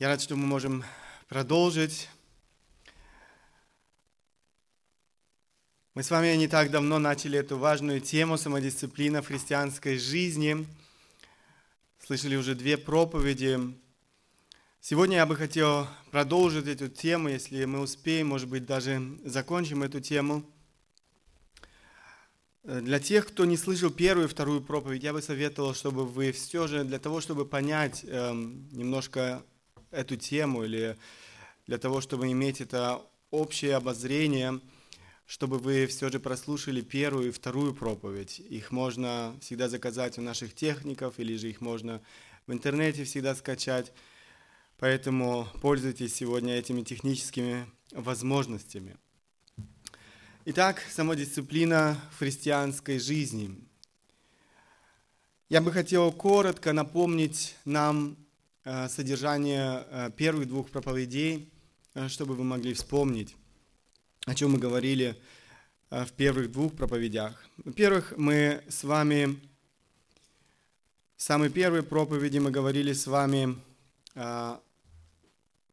Я рад, что мы можем продолжить. Мы с вами не так давно начали эту важную тему самодисциплина в христианской жизни. Слышали уже две проповеди. Сегодня я бы хотел продолжить эту тему, если мы успеем, может быть, даже закончим эту тему. Для тех, кто не слышал первую и вторую проповедь, я бы советовал, чтобы вы все же, для того, чтобы понять эм, немножко эту тему или для того, чтобы иметь это общее обозрение, чтобы вы все же прослушали первую и вторую проповедь. Их можно всегда заказать у наших техников, или же их можно в интернете всегда скачать. Поэтому пользуйтесь сегодня этими техническими возможностями. Итак, самодисциплина в христианской жизни. Я бы хотел коротко напомнить нам содержание э, первых двух проповедей, э, чтобы вы могли вспомнить, о чем мы говорили в первых двух проповедях. Во-первых, мы с вами, в самой первой проповеди мы говорили с вами,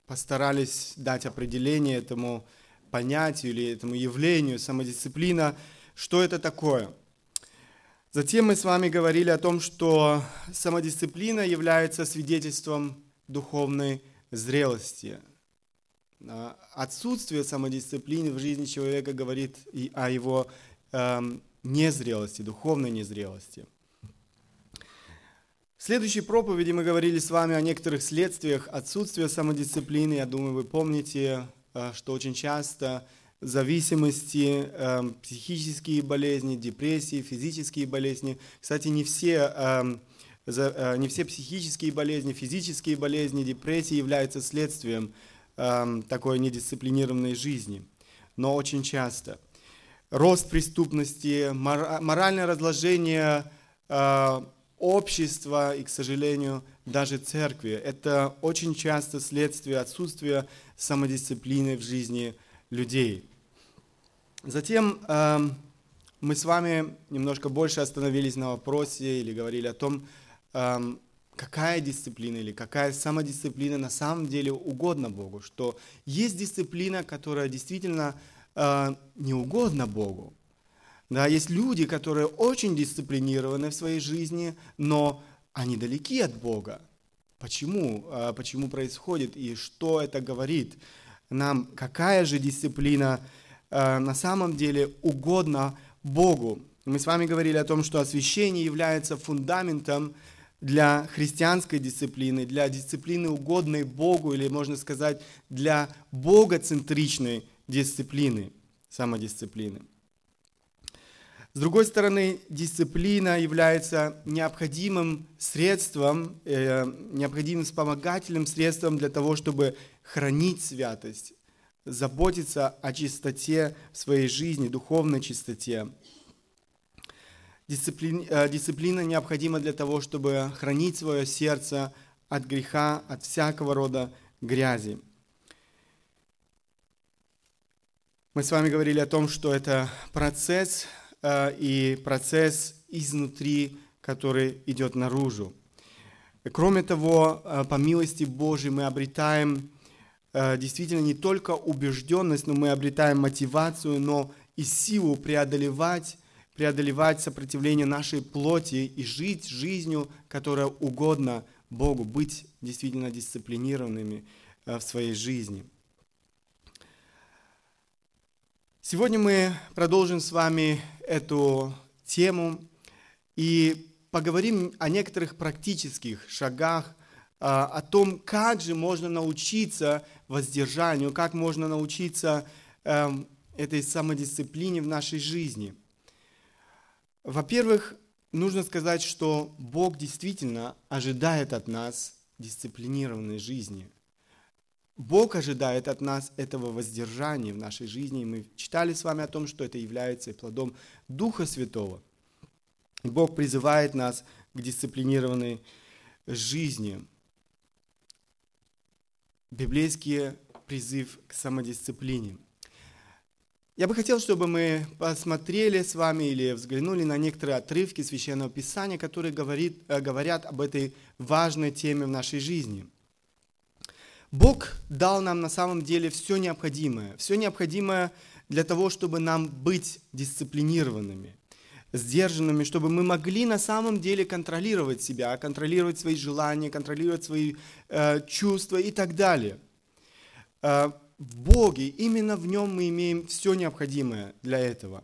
постарались дать определение этому понятию или этому явлению самодисциплина, что это такое – Затем мы с вами говорили о том, что самодисциплина является свидетельством духовной зрелости. А отсутствие самодисциплины в жизни человека говорит и о его э, незрелости, духовной незрелости. В следующей проповеди мы говорили с вами о некоторых следствиях отсутствия самодисциплины. Я думаю, вы помните, э, что очень часто зависимости, э, психические болезни, депрессии, физические болезни. Кстати, не все, э, за, э, не все психические болезни, физические болезни, депрессии являются следствием э, такой недисциплинированной жизни. Но очень часто. Рост преступности, мор, моральное разложение э, общества и, к сожалению, даже церкви. Это очень часто следствие отсутствия самодисциплины в жизни людей. Затем э, мы с вами немножко больше остановились на вопросе или говорили о том, э, какая дисциплина или какая самодисциплина на самом деле угодна Богу, что есть дисциплина, которая действительно э, не угодна Богу. Да, есть люди, которые очень дисциплинированы в своей жизни, но они далеки от Бога. Почему? Э, почему происходит и что это говорит? Нам, какая же дисциплина э, на самом деле угодна Богу. Мы с вами говорили о том, что освящение является фундаментом для христианской дисциплины, для дисциплины угодной Богу, или можно сказать, для богоцентричной дисциплины, самодисциплины. С другой стороны, дисциплина является необходимым средством, э, необходимым вспомогательным средством для того, чтобы хранить святость, заботиться о чистоте своей жизни, духовной чистоте. Дисциплина, э, дисциплина необходима для того, чтобы хранить свое сердце от греха, от всякого рода грязи. Мы с вами говорили о том, что это процесс и процесс изнутри, который идет наружу. Кроме того, э, по милости Божией мы обретаем Э, действительно не только убежденность, но мы обретаем мотивацию, но и силу преодолевать, преодолевать сопротивление нашей плоти и жить жизнью, которая угодна Богу, быть действительно дисциплинированными э, в своей жизни. Сегодня мы продолжим с вами эту тему и поговорим о некоторых практических шагах, а, о том, как же можно научиться воздержанию, как можно научиться эм, этой самодисциплине в нашей жизни. Во-первых, нужно сказать, что Бог действительно ожидает от нас дисциплинированной жизни. Бог ожидает от нас этого воздержания в нашей жизни. И мы читали с вами о том, что это является плодом Духа Святого. И Бог призывает нас к дисциплинированной жизни библейский призыв к самодисциплине. Я бы хотел, чтобы мы посмотрели с вами или взглянули на некоторые отрывки Священного Писания, которые говорит, э, говорят об этой важной теме в нашей жизни. Бог дал нам на самом деле все необходимое. Все необходимое для того, чтобы нам быть дисциплинированными, сдержанными, чтобы мы могли на самом деле контролировать себя, контролировать свои желания, контролировать свои э, чувства и так далее. Э, в Боге, именно в Нем мы имеем все необходимое для этого.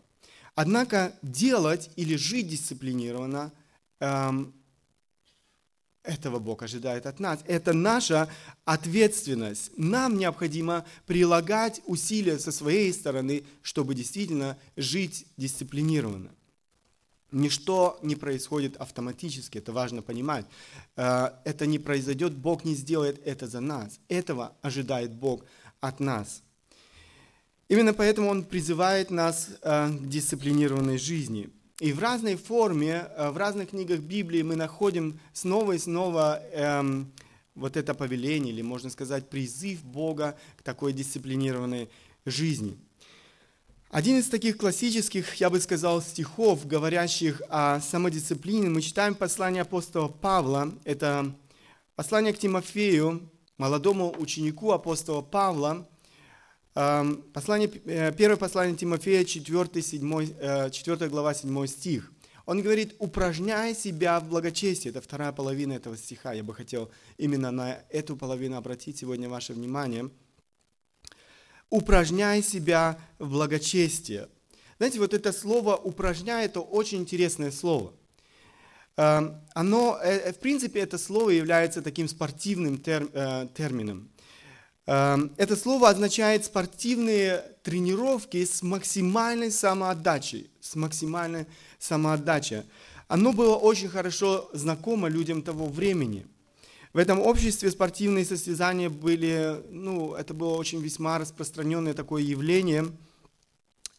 Однако делать или жить дисциплинированно эм, этого Бог ожидает от нас. Это наша ответственность. Нам необходимо прилагать усилия со своей стороны, чтобы действительно жить дисциплинированно. Ничто не происходит автоматически, это важно понимать. Э, это не произойдет, Бог не сделает это за нас. Этого ожидает Бог от нас. Именно поэтому Он призывает нас э, к дисциплинированной жизни – и в разной форме, э, в разных книгах Библии мы находим снова и снова эм, вот это повеление, или можно сказать призыв Бога к такой дисциплинированной жизни. Один из таких классических, я бы сказал, стихов, говорящих о самодисциплине, мы читаем послание апостола Павла. Это послание к Тимофею, молодому ученику апостола Павла, послание, э, первое послание Тимофея, 4, 7, 4 глава, 7 стих. Он говорит, упражняй себя в благочестии. Это вторая половина этого стиха. Я бы хотел именно на эту половину обратить сегодня ваше внимание. Упражняй себя в благочестии. Знаете, вот это слово «упражняй» – это очень интересное слово. Оно, э, в принципе, это слово является таким спортивным э, термином. Эм, это слово означает спортивные тренировки с максимальной самоотдачей. С максимальной самоотдачей. Оно было очень хорошо знакомо людям того времени. В этом обществе спортивные состязания были, ну, это было очень весьма распространенное такое явление.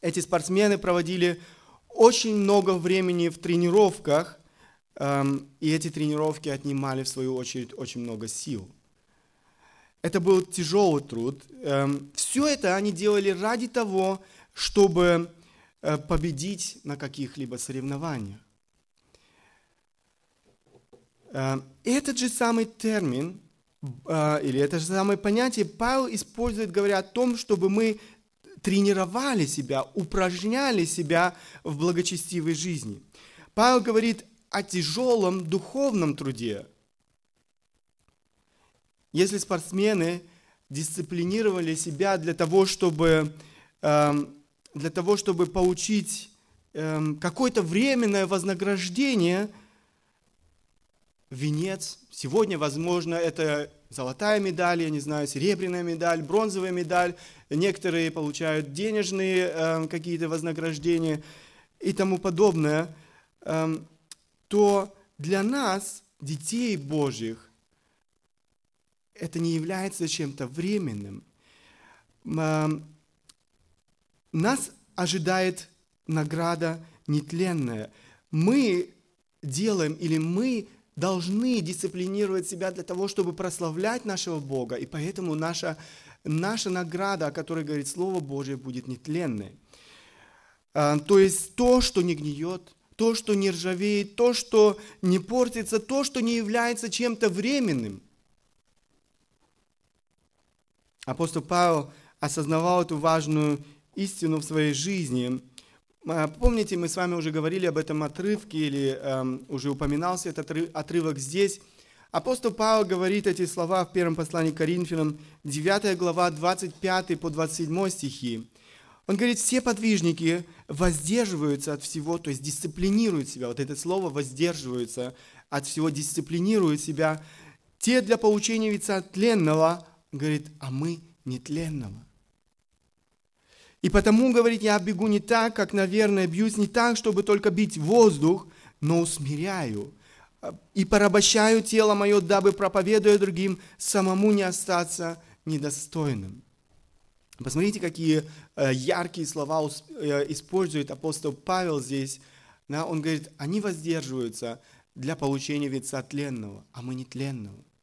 Эти спортсмены проводили очень много времени в тренировках, эм, и эти тренировки отнимали, в свою очередь, очень много сил. Это был тяжелый труд. Эм, Все это они делали ради того, чтобы э, победить на каких-либо соревнованиях. Эм, этот же самый термин, э, или это же самое понятие Павел использует, говоря о том, чтобы мы тренировали себя, упражняли себя в благочестивой жизни. Павел говорит о тяжелом духовном труде, если спортсмены дисциплинировали себя для того, чтобы, эм, для того, чтобы получить эм, какое-то временное вознаграждение, венец, сегодня, возможно, это золотая медаль, я не знаю, серебряная медаль, бронзовая медаль, некоторые получают денежные э, какие-то вознаграждения и тому подобное, то для нас, детей Божьих, это не является чем-то временным. Нас ожидает награда нетленная. Мы делаем или мы должны дисциплинировать себя для того, чтобы прославлять нашего Бога. И поэтому наша, наша награда, о которой говорит Слово Божье, будет нетленной. А, то есть то, что не гниет, то, что не ржавеет, то, что не портится, то, что не является чем-то временным – Апостол Павел осознавал эту важную истину в своей жизни. А, помните, мы с вами уже говорили об этом отрывке, или эм, уже упоминался этот отрывок здесь. Апостол Павел говорит эти слова в первом послании к Коринфянам, 9 глава, 25 по 27 стихи. Он говорит, все подвижники воздерживаются от всего, то есть дисциплинируют себя. Вот это слово воздерживаются от всего, дисциплинируют себя. Те для получения веца тленного, говорит, а мы нетленного. И потому, говорит, я бегу не так, как, наверное, бьюсь не так, чтобы только бить воздух, но усмиряю и порабощаю тело мое, дабы, проповедуя другим, самому не остаться недостойным. Посмотрите, какие э, яркие слова э, использует апостол Павел здесь. Он говорит, они воздерживаются для получения веца тленного, а мы нетленного. Э,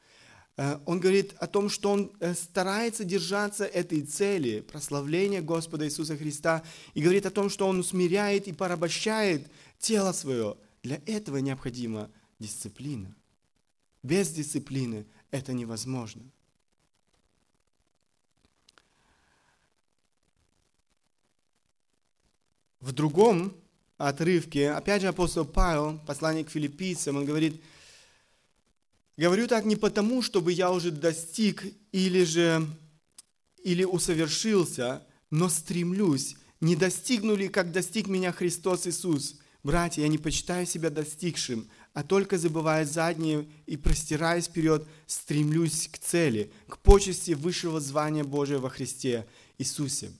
Э, он говорит о том, что он э, старается держаться этой цели прославления Господа Иисуса Христа и говорит о том, что он усмиряет и порабощает тело свое. Для этого необходима дисциплина. Без дисциплины это невозможно. В другом отрывке, опять же, апостол Павел, посланник к филиппийцам, он говорит – говорю так не потому, чтобы я уже достиг или же или усовершился, но стремлюсь, не достигну ли, как достиг меня Христос Иисус. Братья, я не почитаю себя достигшим, а только забывая заднее и простираясь вперед, стремлюсь к цели, к почести высшего звания Божия во Христе Иисусе.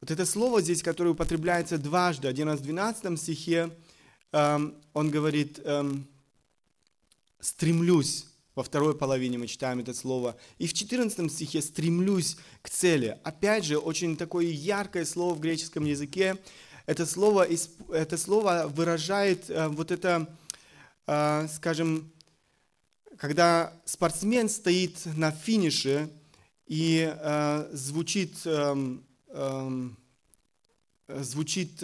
Вот это слово здесь, которое употребляется дважды, один раз в 12 стихе, эм, он говорит, эм, стремлюсь, во второй половине мы читаем это слово. И в 14 стихе «стремлюсь к цели». Опять же, очень такое яркое слово в греческом языке. Это слово, это слово выражает э, вот это, э, скажем, когда спортсмен стоит на финише и э, звучит, эм, эм, звучит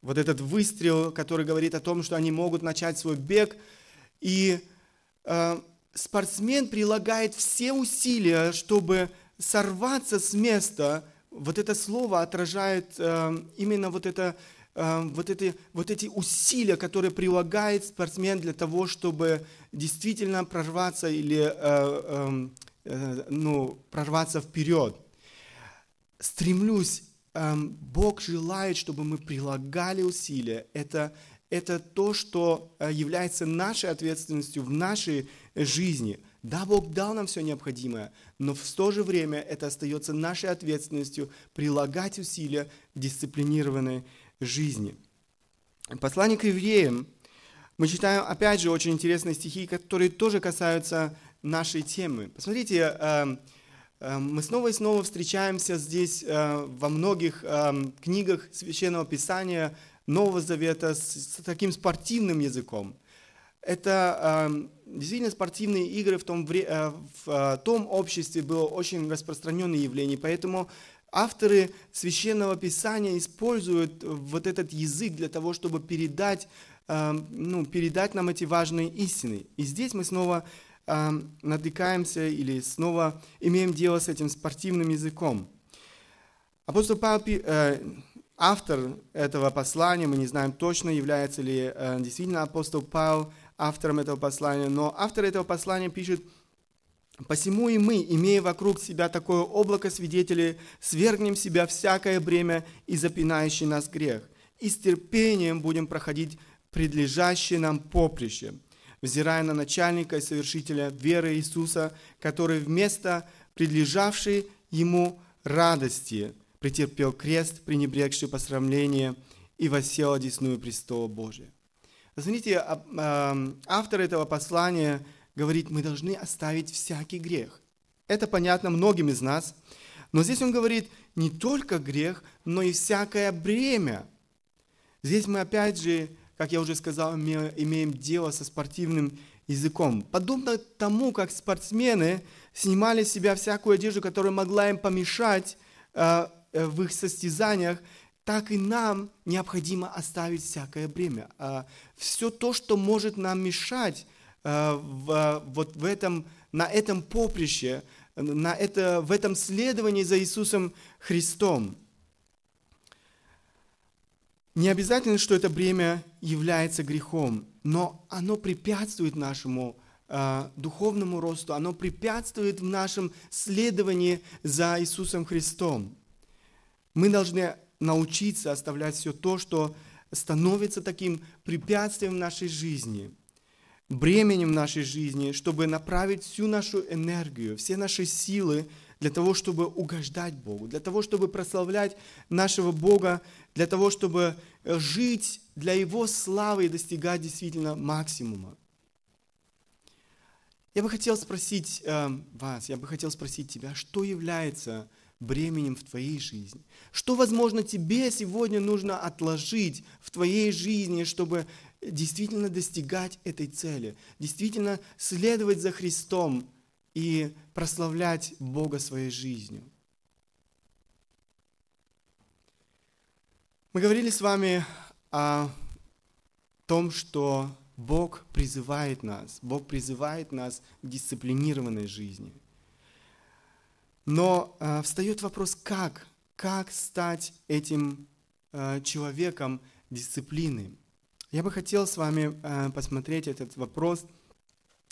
вот этот выстрел, который говорит о том, что они могут начать свой бег, и Э, спортсмен прилагает все усилия, чтобы сорваться с места. Вот это слово отражает э, именно вот это э, вот эти, вот эти усилия, которые прилагает спортсмен для того, чтобы действительно прорваться или ну, прорваться вперед. Стремлюсь, Бог желает, чтобы мы прилагали усилия. Это, это то, что э, является нашей ответственностью в нашей жизни. Да, Бог дал нам все необходимое, но в то же время это остается нашей ответственностью прилагать усилия в дисциплинированной жизни. Послание к евреям. Мы читаем, опять же, очень интересные стихи, которые тоже касаются нашей темы. Посмотрите, э, э, мы снова и снова встречаемся здесь во многих книгах Священного Писания, Нового Завета с, с таким спортивным языком. Это э, действительно спортивные игры в том, э, в э, том обществе было очень распространенное явление, поэтому авторы священного писания используют вот этот язык для того, чтобы передать, э, ну, передать нам эти важные истины. И здесь мы снова э, натыкаемся или снова имеем дело с этим спортивным языком. Апостол Павел э, автор этого послания, мы не знаем точно, является ли э, действительно апостол Павел автором этого послания, но автор этого послания пишет, «Посему и мы, имея вокруг себя такое облако свидетелей, свергнем себя всякое бремя и запинающий нас грех, и с терпением будем проходить предлежащее нам поприще, взирая на начальника и совершителя веры Иисуса, который вместо предлежавшей ему радости – претерпел крест, пренебрегший посрамление, и воссел одесную престола Божия. Смотрите, а, а, автор этого послания говорит, мы должны оставить всякий грех. Это понятно многим из нас. Но здесь он говорит не только грех, но и всякое бремя. Здесь мы опять же, как я уже сказал, имеем дело со спортивным языком. Подобно тому, как спортсмены снимали с себя всякую одежду, которая могла им помешать а, в их состязаниях, так и нам необходимо оставить всякое бремя. А, Все то, что может нам мешать э, в, вот в этом, на этом поприще, на это, в этом следовании за Иисусом Христом. Не обязательно, что это бремя является грехом, но оно препятствует нашему э, духовному росту, оно препятствует в нашем следовании за Иисусом Христом. Мы должны научиться оставлять все то, что становится таким препятствием в нашей жизни, бременем в нашей жизни, чтобы направить всю нашу энергию, все наши силы для того, чтобы угождать Богу, для того, чтобы прославлять нашего Бога, для того, чтобы жить для Его славы и достигать действительно максимума. Я бы хотел спросить э, вас, я бы хотел спросить тебя, что является бременем в твоей жизни? Что, возможно, тебе сегодня нужно отложить в твоей жизни, чтобы действительно достигать этой цели, действительно следовать за Христом и прославлять Бога своей жизнью? Мы говорили с вами о том, что Бог призывает нас, Бог призывает нас к дисциплинированной жизни – но э, встает вопрос, как? Как стать этим э, человеком дисциплины. Я бы хотел с вами э, посмотреть этот вопрос,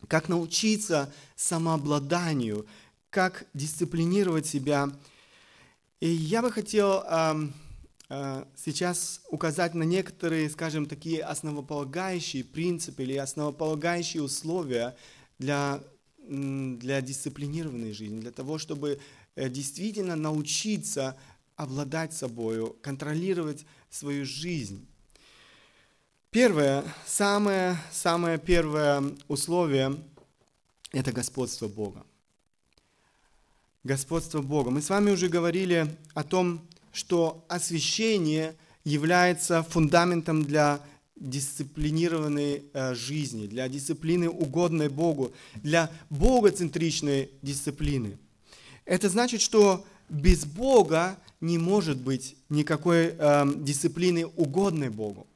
как научиться самообладанию, как дисциплинировать себя. И я бы хотел э, э, сейчас указать на некоторые, скажем, такие основополагающие принципы или основополагающие условия для, для дисциплинированной жизни, для того, чтобы э, действительно научиться обладать собой, контролировать свою жизнь. Первое, самое, самое первое условие – это господство Бога. Господство Бога. Мы с вами уже говорили о том, что освящение является фундаментом для дисциплинированной э, жизни, для дисциплины угодной Богу, для богоцентричной дисциплины. Это значит, что без Бога не может быть никакой э, дисциплины угодной Богу.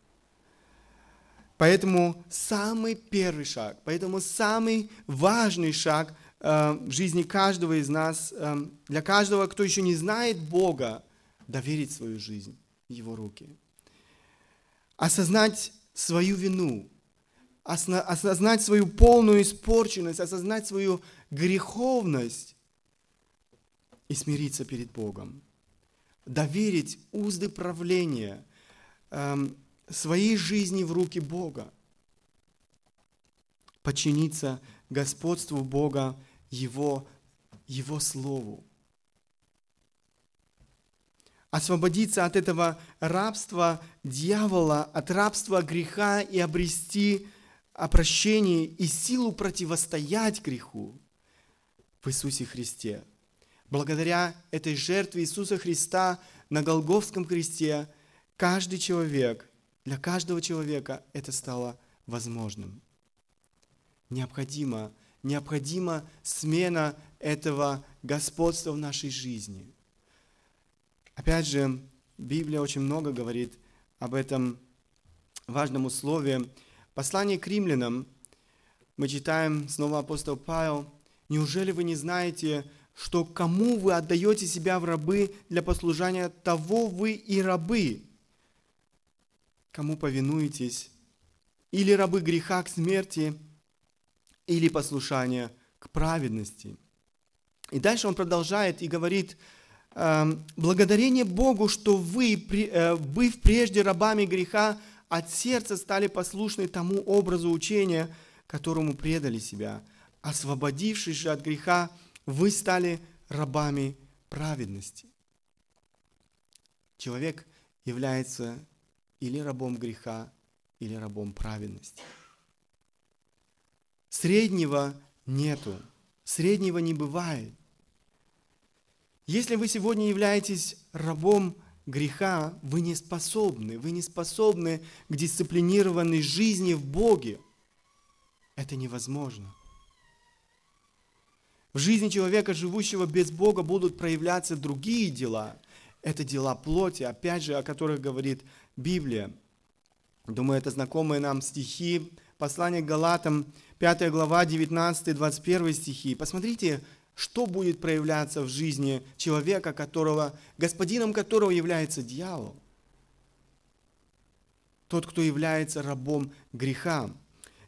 Поэтому самый первый шаг, поэтому самый важный шаг э, в жизни каждого из нас, э, для каждого, кто еще не знает Бога, доверить свою жизнь в Его руки. Осознать свою вину, осознать свою полную испорченность, осознать свою греховность и смириться перед Богом. Доверить узды правления, эм, своей жизни в руки Бога. Подчиниться господству Бога, Его, Его Слову. Освободиться от этого рабства дьявола, от рабства греха и обрести прощение и силу противостоять греху в Иисусе Христе. Благодаря этой жертве Иисуса Христа на Голговском кресте каждый человек для каждого человека это стало возможным. Необходимо, необходима смена этого господства в нашей жизни. Опять же, Библия очень много говорит об этом важном условии. Послание к римлянам мы читаем снова апостол Павел. «Неужели вы не знаете, что кому вы отдаете себя в рабы для послужания, того вы и рабы, кому повинуетесь, или рабы греха к смерти, или послушания к праведности. И дальше он продолжает и говорит, «Эм, благодарение Богу, что вы, э, быв прежде рабами греха, от сердца стали послушны тому образу учения, которому предали себя. Освободившись же от греха, вы стали рабами праведности. Человек является или рабом греха, или рабом праведности. Среднего нету, среднего не бывает. Если вы сегодня являетесь рабом греха, вы не способны, вы не способны к дисциплинированной жизни в Боге. Это невозможно. В жизни человека, живущего без Бога, будут проявляться другие дела. Это дела плоти, опять же, о которых говорит Библия. Думаю, это знакомые нам стихи. Послание к Галатам, 5 глава, 19-21 стихи. Посмотрите, что будет проявляться в жизни человека, которого, господином которого является дьявол. Тот, кто является рабом греха.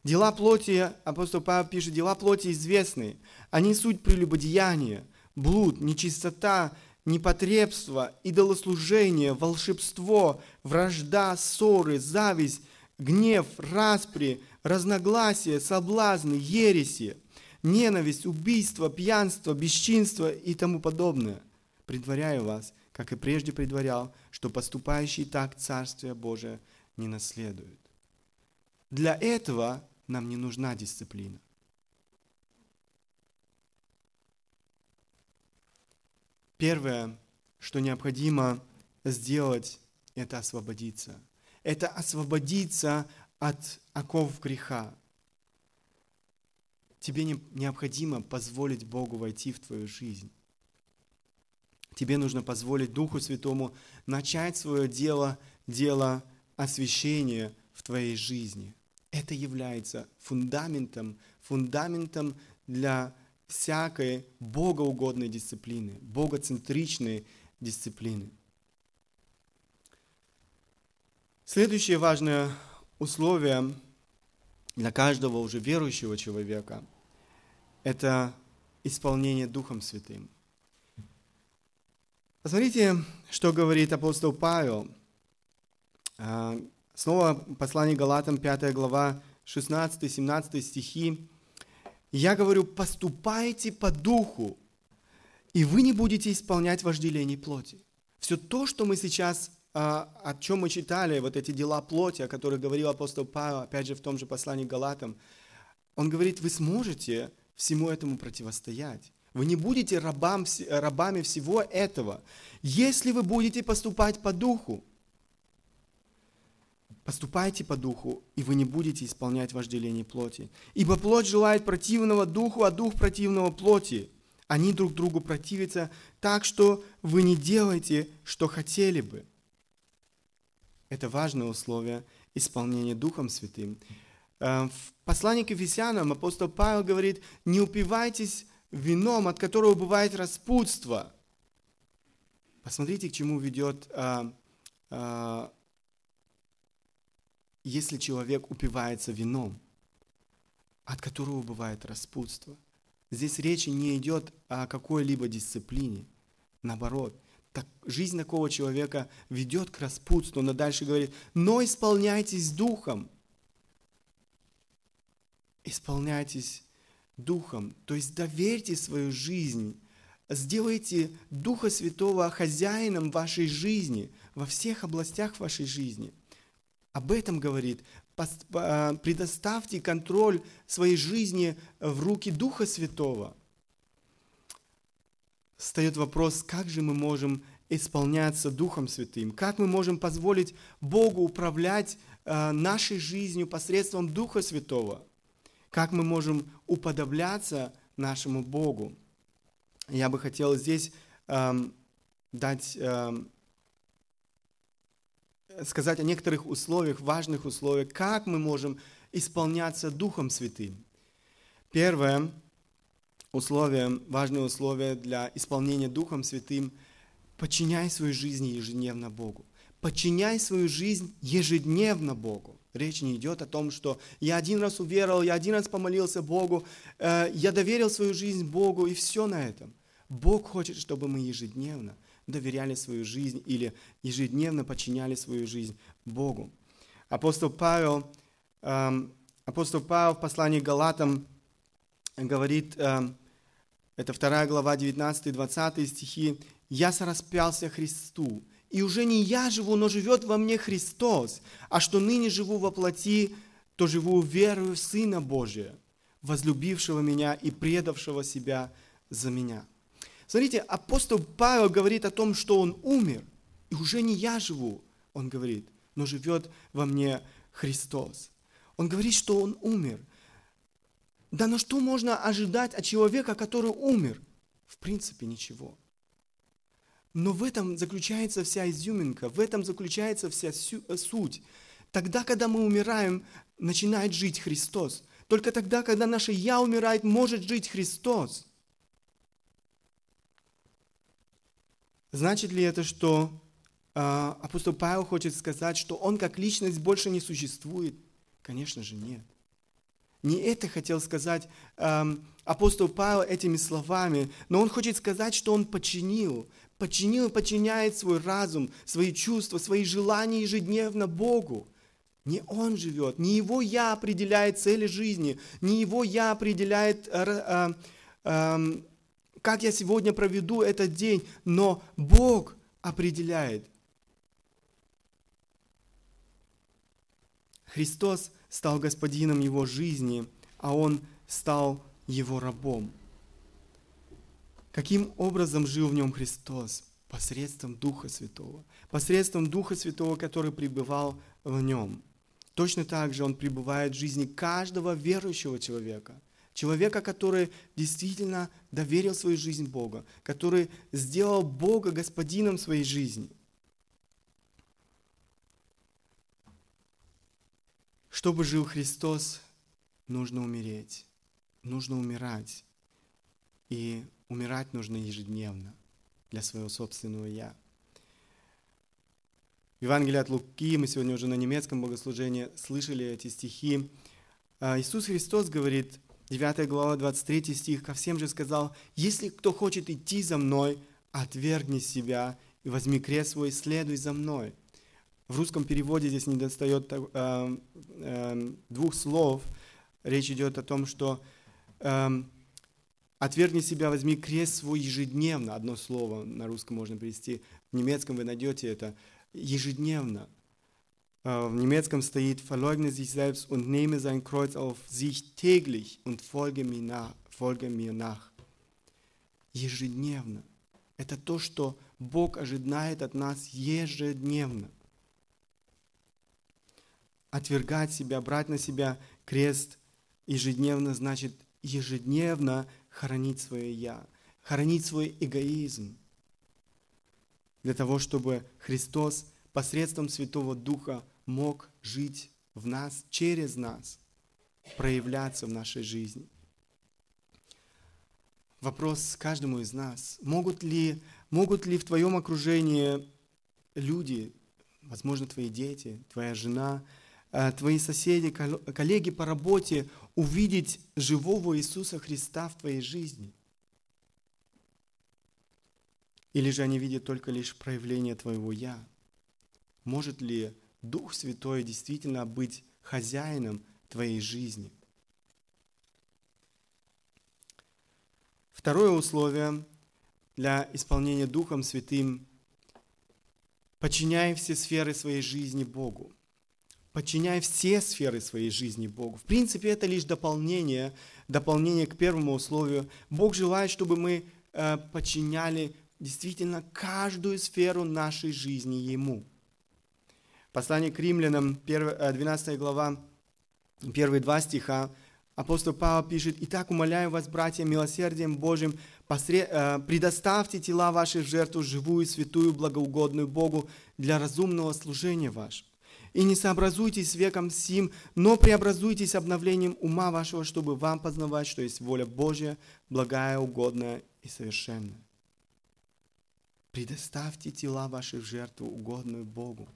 Дела плоти, апостол Павел пишет, дела плоти известны. Они суть прелюбодеяния, блуд, нечистота, непотребство, идолослужение, волшебство, вражда, ссоры, зависть, гнев, распри, разногласия, соблазны, ереси, ненависть, убийство, пьянство, бесчинство и тому подобное. Предваряю вас, как и прежде предварял, что поступающий так Царствие Божие не наследует. Для этого нам не нужна дисциплина. Первое, что необходимо сделать, это освободиться. Это освободиться от оков греха. Тебе необходимо позволить Богу войти в твою жизнь. Тебе нужно позволить Духу Святому начать свое дело, дело освящения в твоей жизни. Это является фундаментом, фундаментом для всякой богоугодной дисциплины, богоцентричной дисциплины. Следующее важное условие для каждого уже верующего человека – это исполнение Духом Святым. Посмотрите, что говорит апостол Павел. А, снова послание Галатам, 5 глава, 16-17 стихи. «Я говорю, поступайте по духу, и вы не будете исполнять вожделение плоти». Все то, что мы сейчас, о чем мы читали, вот эти дела плоти, о которых говорил апостол Павел, опять же, в том же послании к Галатам, он говорит, вы сможете всему этому противостоять. Вы не будете рабам, рабами всего этого, если вы будете поступать по духу. Поступайте по духу, и вы не будете исполнять вожделение плоти. Ибо плоть желает противного духу, а дух противного плоти. Они друг другу противятся так, что вы не делаете, что хотели бы. Это важное условие исполнения Духом Святым. Э, в послании к Ефесянам апостол Павел говорит, не упивайтесь вином, от которого бывает распутство. Посмотрите, к чему ведет, а, а, если человек упивается вином, от которого бывает распутство. Здесь речи не идет о какой-либо дисциплине. Наоборот, так, жизнь такого человека ведет к распутству. Но дальше говорит, но исполняйтесь духом. Исполняйтесь Духом, то есть доверьте свою жизнь, сделайте Духа Святого хозяином вашей жизни, во всех областях вашей жизни. Об этом говорит, а, предоставьте контроль своей жизни в руки Духа Святого. Встает вопрос, как же мы можем исполняться Духом Святым, как мы можем позволить Богу управлять а, нашей жизнью посредством Духа Святого – как мы можем уподобляться нашему Богу. Я бы хотел здесь эм, дать, эм, сказать о некоторых условиях, важных условиях, как мы можем исполняться Духом Святым. Первое условие, важное условие для исполнения Духом Святым – подчиняй свою жизнь ежедневно Богу. Подчиняй свою жизнь ежедневно Богу. Речь не идет о том, что я один раз уверовал, я один раз помолился Богу, э, я доверил свою жизнь Богу, и все на этом. Бог хочет, чтобы мы ежедневно доверяли свою жизнь или ежедневно подчиняли свою жизнь Богу. Апостол Павел, эм, апостол Павел в послании к Галатам говорит, эм, это 2 глава 19-20 стихи, «Я сораспялся Христу, и уже не я живу, но живет во мне Христос. А что ныне живу во плоти, то живу верою в Сына Божия, возлюбившего меня и предавшего себя за меня. Смотрите, апостол Павел говорит о том, что он умер, и уже не я живу, он говорит, но живет во мне Христос. Он говорит, что он умер. Да но что можно ожидать от человека, который умер? В принципе, ничего. Но в этом заключается вся изюминка, в этом заключается вся э, суть. Тогда, когда мы умираем, начинает жить Христос. Только тогда, когда наше «я» умирает, может жить Христос. Значит ли это, что э, апостол Павел хочет сказать, что он как личность больше не существует? Конечно же нет. Не это хотел сказать э, апостол Павел этими словами, но он хочет сказать, что он подчинил, подчинил и подчиняет свой разум, свои чувства, свои желания ежедневно Богу. Не он живет, не его я определяет цели жизни, не его я определяет, э, э, э, как я сегодня проведу этот день, но Бог определяет. Христос стал господином его жизни, а он стал его рабом. Каким образом жил в нем Христос? Посредством Духа Святого. Посредством Духа Святого, который пребывал в нем. Точно так же он пребывает в жизни каждого верующего человека. Человека, который действительно доверил свою жизнь Богу, который сделал Бога господином своей жизни. Чтобы жил Христос, нужно умереть, нужно умирать. И умирать нужно ежедневно для своего собственного «я». В Евангелии от Луки, мы сегодня уже на немецком богослужении слышали эти стихи. А, Иисус Христос говорит, 9 глава, 23 стих, «Ко всем же сказал, если кто хочет идти за мной, отвергни себя и возьми крест свой, следуй за мной». В русском переводе здесь не достает э, э, двух слов. Речь идет о том, что э, «отвергни себя, возьми крест свой ежедневно». Одно слово на русском можно перевести. В немецком вы найдете это – ежедневно. Äh, в немецком стоит «Verleugne sich selbst und nehme sein Kreuz auf sich täglich und folge mir nach». Folge mir nach. Ежедневно. Это то, что Бог ожидает от нас ежедневно. Отвергать себя, брать на себя крест ежедневно значит ежедневно хоронить свое «я», хоронить свой эгоизм, для того, чтобы Христос посредством Святого Духа мог жить в нас, через нас, проявляться в нашей жизни. Вопрос каждому из нас. Могут ли, могут ли в твоем окружении люди, возможно, твои дети, твоя жена, твои соседи, коллеги по работе увидеть живого Иисуса Христа в твоей жизни – или же они видят только лишь проявление твоего «я»? Может ли Дух Святой действительно быть хозяином твоей жизни? Второе условие для исполнения Духом Святым – подчиняй все сферы своей жизни Богу. Подчиняй все сферы своей жизни Богу. В принципе, это лишь дополнение, дополнение к первому условию. Бог желает, чтобы мы э, подчиняли действительно каждую сферу нашей жизни Ему. Послание к римлянам, 12 э, глава, первые два стиха, апостол Павел пишет, «Итак, умоляю вас, братья, милосердием Божьим, посред... Э, предоставьте тела ваши в жертву живую, святую, благоугодную Богу для разумного служения вашего. И не сообразуйтесь веком сим, но преобразуйтесь обновлением ума вашего, чтобы вам познавать, что есть воля Божья, благая, угодная и совершенная. Предоставьте тела ваши в жертву, угодную Богу.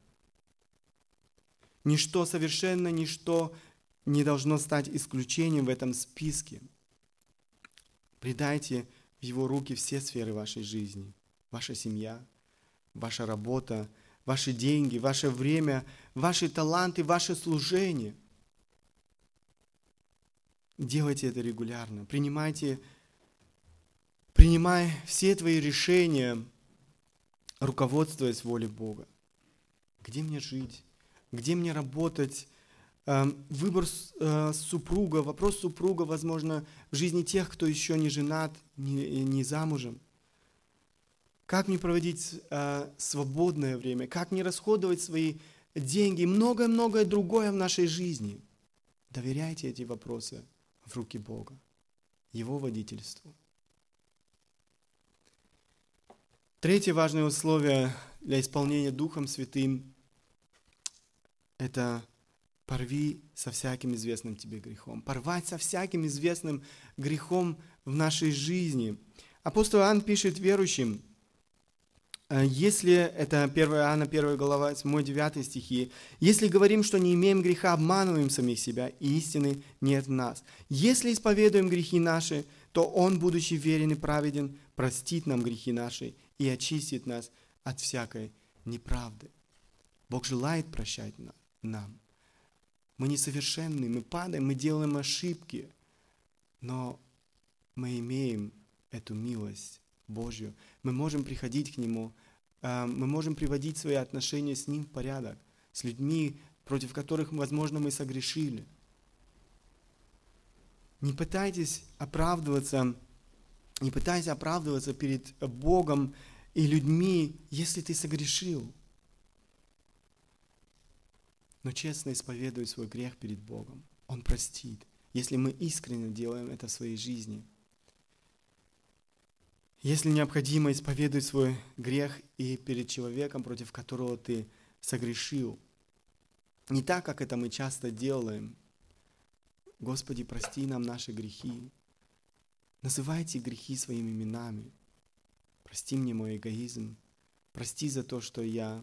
Ничто совершенно, ничто не должно стать исключением в этом списке. Предайте в Его руки все сферы вашей жизни. Ваша семья, ваша работа, ваши деньги, ваше время, ваши таланты, ваше служение. Делайте это регулярно. Принимайте, принимай все твои решения – руководствуясь волей Бога. Где мне жить? Где мне работать? Эм, выбор э, супруга, вопрос супруга, возможно, в жизни тех, кто еще не женат, не, не замужем. Как мне проводить э, свободное время? Как не расходовать свои деньги? Многое-многое другое в нашей жизни. Доверяйте эти вопросы в руки Бога, Его водительству. Третье важное условие для исполнения Духом Святым – это порви со всяким известным тебе грехом. Порвать со всяким известным грехом в нашей жизни. Апостол Иоанн пишет верующим, «Э, если, это 1 Иоанна 1 глава 8-9 стихи, если говорим, что не имеем греха, обманываем самих себя, и истины нет в нас. Если исповедуем грехи наши, то Он, будучи верен и праведен, простит нам грехи наши и очистит нас от всякой неправды. Бог желает прощать нам. Мы несовершенны, мы падаем, мы делаем ошибки, но мы имеем эту милость Божью. Мы можем приходить к Нему, а, мы можем приводить свои отношения с Ним в порядок, с людьми, против которых, возможно, мы согрешили. Не пытайтесь оправдываться не пытайся оправдываться перед Богом и людьми, если ты согрешил. Но честно исповедуй свой грех перед Богом. Он простит, если мы искренне делаем это в своей жизни. Если необходимо, исповедуй свой грех и перед человеком, против которого ты согрешил. Не так, как это мы часто делаем. Господи, прости нам наши грехи. Называйте грехи своими именами. Прости мне мой эгоизм. Прости за то, что я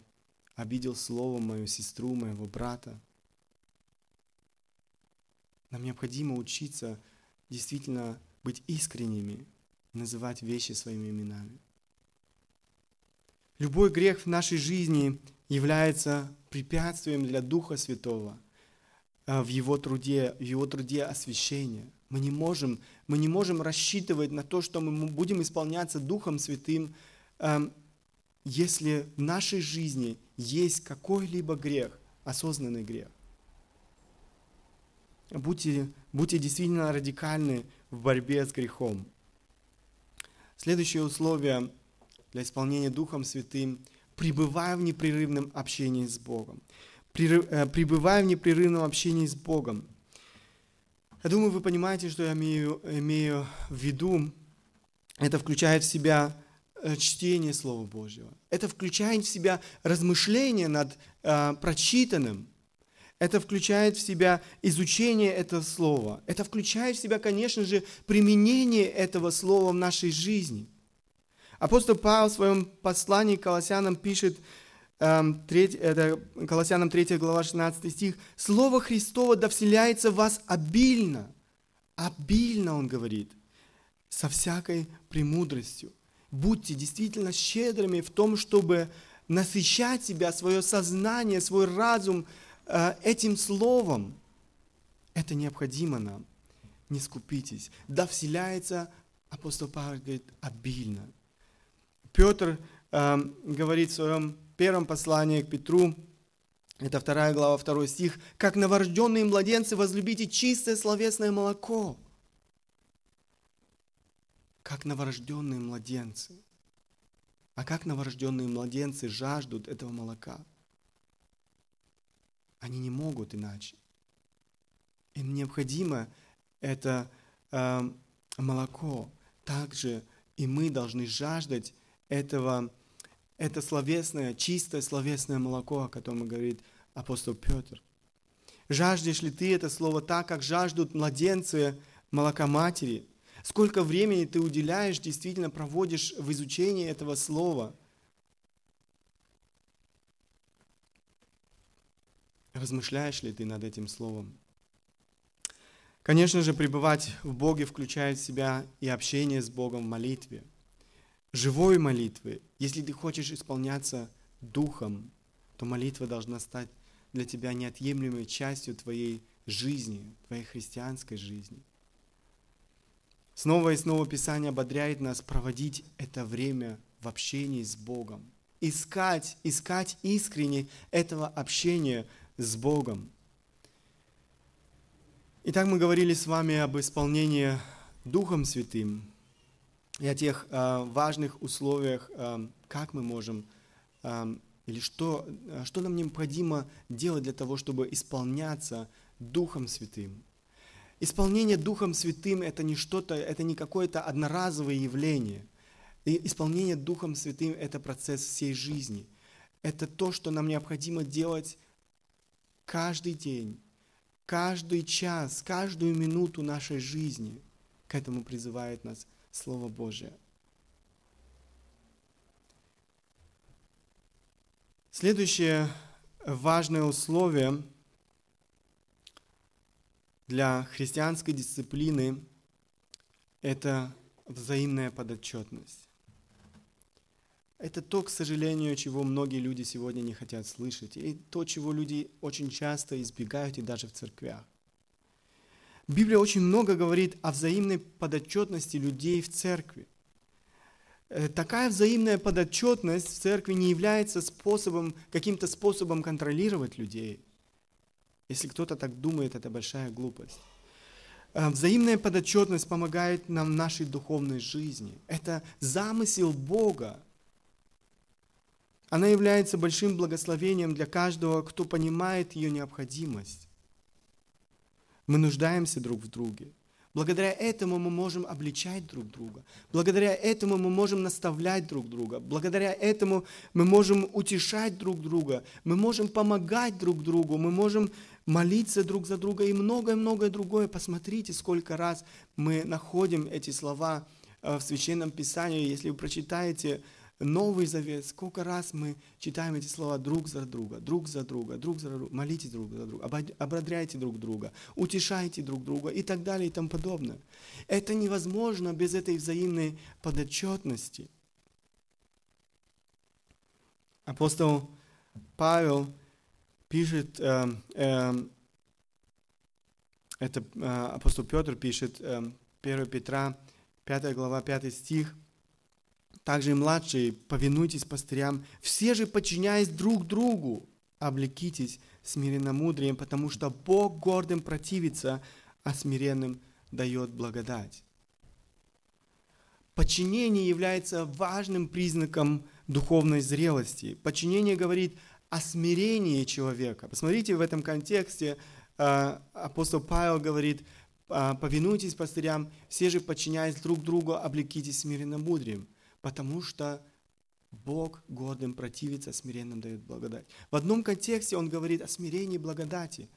обидел словом мою сестру, моего брата. Нам необходимо учиться действительно быть искренними, называть вещи своими именами. Любой грех в нашей жизни является препятствием для Духа Святого а, в его труде, в его труде освящения. Мы не можем, мы не можем рассчитывать на то, что мы будем исполняться Духом Святым, а, если в нашей жизни есть какой-либо грех, осознанный грех. Будьте, будьте действительно радикальны в борьбе с грехом. Следующее условие для исполнения Духом Святым – пребывая в непрерывном общении с Богом. Э, пребывая в непрерывном общении с Богом. Я думаю, вы понимаете, что я имею, имею в виду. Это включает в себя э, чтение Слова Божьего. Это включает в себя размышление над э, прочитанным. Это включает в себя изучение этого слова. Это включает в себя, конечно же, применение этого слова в нашей жизни. Апостол Павел в своем послании к Колоссянам пишет, 3, эм, это Колоссянам 3 глава 16 стих, «Слово Христово да вселяется в вас обильно». Обильно, он говорит, со всякой премудростью. Будьте действительно щедрыми в том, чтобы насыщать себя, свое сознание, свой разум – этим словом. Это необходимо нам. Не скупитесь. Да вселяется, апостол Павел говорит, обильно. Петр э, говорит в своем первом послании к Петру, это вторая глава, второй стих, «Как новорожденные младенцы возлюбите чистое словесное молоко». Как новорожденные младенцы. А как новорожденные младенцы жаждут этого молока – они не могут иначе. Им необходимо это э, молоко. Также и мы должны жаждать этого, это словесное, чистое словесное молоко, о котором говорит апостол Петр. Жаждешь ли ты это слово так, как жаждут младенцы молока матери? Сколько времени ты уделяешь, действительно проводишь в изучении этого слова – Размышляешь ли ты над этим словом? Конечно же, пребывать в Боге включает в себя и общение с Богом в молитве. Живой молитвы. Если ты хочешь исполняться Духом, то молитва должна стать для тебя неотъемлемой частью твоей жизни, твоей христианской жизни. Снова и снова Писание ободряет нас проводить это время в общении с Богом. Искать, искать искренне этого общения – с Богом. Итак, мы говорили с вами об исполнении Духом Святым и о тех э, важных условиях, э, как мы можем э, или что, что нам необходимо делать для того, чтобы исполняться Духом Святым. Исполнение Духом Святым это не что-то, это не какое-то одноразовое явление. И исполнение Духом Святым это процесс всей жизни. Это то, что нам необходимо делать каждый день, каждый час, каждую минуту нашей жизни. К этому призывает нас Слово Божие. Следующее важное условие для христианской дисциплины – это взаимная подотчетность. Это то, к сожалению, чего многие люди сегодня не хотят слышать, и то, чего люди очень часто избегают и даже в церквях. Библия очень много говорит о взаимной подотчетности людей в церкви. Э, такая взаимная подотчетность в церкви не является способом, каким-то способом контролировать людей. Если кто-то так думает, это большая глупость. Э, взаимная подотчетность помогает нам в нашей духовной жизни. Это замысел Бога она является большим благословением для каждого, кто понимает ее необходимость. Мы нуждаемся друг в друге. Благодаря этому мы можем обличать друг друга. Благодаря этому мы можем наставлять друг друга. Благодаря этому мы можем утешать друг друга. Мы можем помогать друг другу. Мы можем молиться друг за друга и многое-многое другое. Посмотрите, сколько раз мы находим эти слова э, в Священном Писании. Если вы прочитаете Новый Завет, сколько раз мы читаем эти слова друг за друга, друг за друга, друг за друга, молитесь друг за друга, ободряйте друг друга, утешайте друг друга и так далее и тому подобное. Это невозможно без этой взаимной подотчетности. Апостол Павел пишет, э, э, это э, апостол Петр пишет, э, 1 Петра, 5 глава, 5 стих, также и младшие, повинуйтесь пастырям, все же подчиняясь друг другу, облекитесь смиренномудрием, потому что Бог гордым противится, а смиренным дает благодать. Подчинение является важным признаком духовной зрелости. Подчинение говорит о смирении человека. Посмотрите, в этом контексте э, апостол Павел говорит, «А, повинуйтесь пастырям, все же подчиняясь друг другу, облекитесь смиренномудрием потому что Бог гордым противится, смиренным дает благодать. В одном контексте он говорит о смирении и благодати.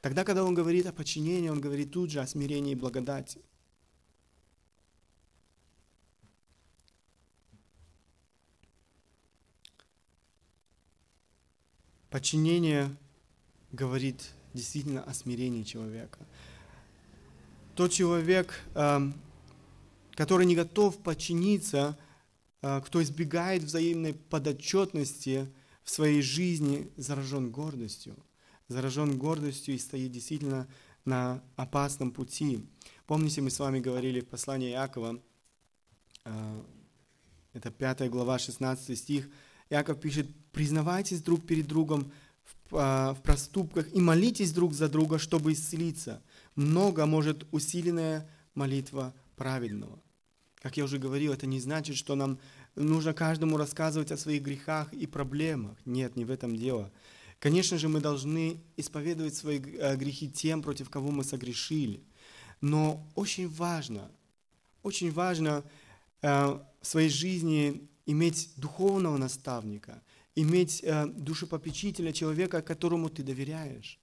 Тогда, когда он говорит о подчинении, он говорит тут же о смирении и благодати. Подчинение говорит действительно о смирении человека. Тот человек, эм, который не готов подчиниться, а, кто избегает взаимной подотчетности в своей жизни, заражен гордостью. Заражен гордостью и стоит действительно на опасном пути. Помните, мы с вами говорили в послании Иакова, а, это 5 глава, 16 стих, Иаков пишет, «Признавайтесь друг перед другом а, в проступках и молитесь друг за друга, чтобы исцелиться. Много может усиленная молитва праведного». Как я уже говорил, это не значит, что нам нужно каждому рассказывать о своих грехах и проблемах. Нет, не в этом дело. Конечно же, мы должны исповедовать свои э, грехи тем, против кого мы согрешили. Но очень важно, очень важно э, в своей жизни иметь духовного наставника, иметь э, душепопечителя, человека, которому ты доверяешь.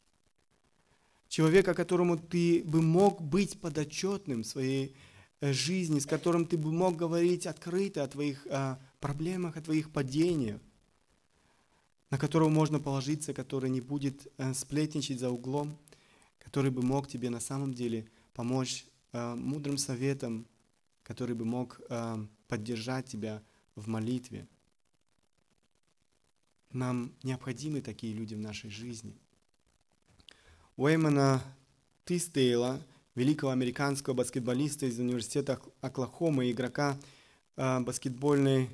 Человека, которому ты бы мог быть подотчетным своей жизни, с которым ты бы мог говорить открыто о твоих о проблемах, о твоих падениях, на которого можно положиться, который не будет э, сплетничать за углом, который бы мог тебе на самом деле помочь э, мудрым советом, который бы мог поддержать тебя в молитве. Нам необходимы такие люди в нашей жизни. Уэймана Тистейла – великого американского баскетболиста из университета Оклахомы, игрока э, баскетбольной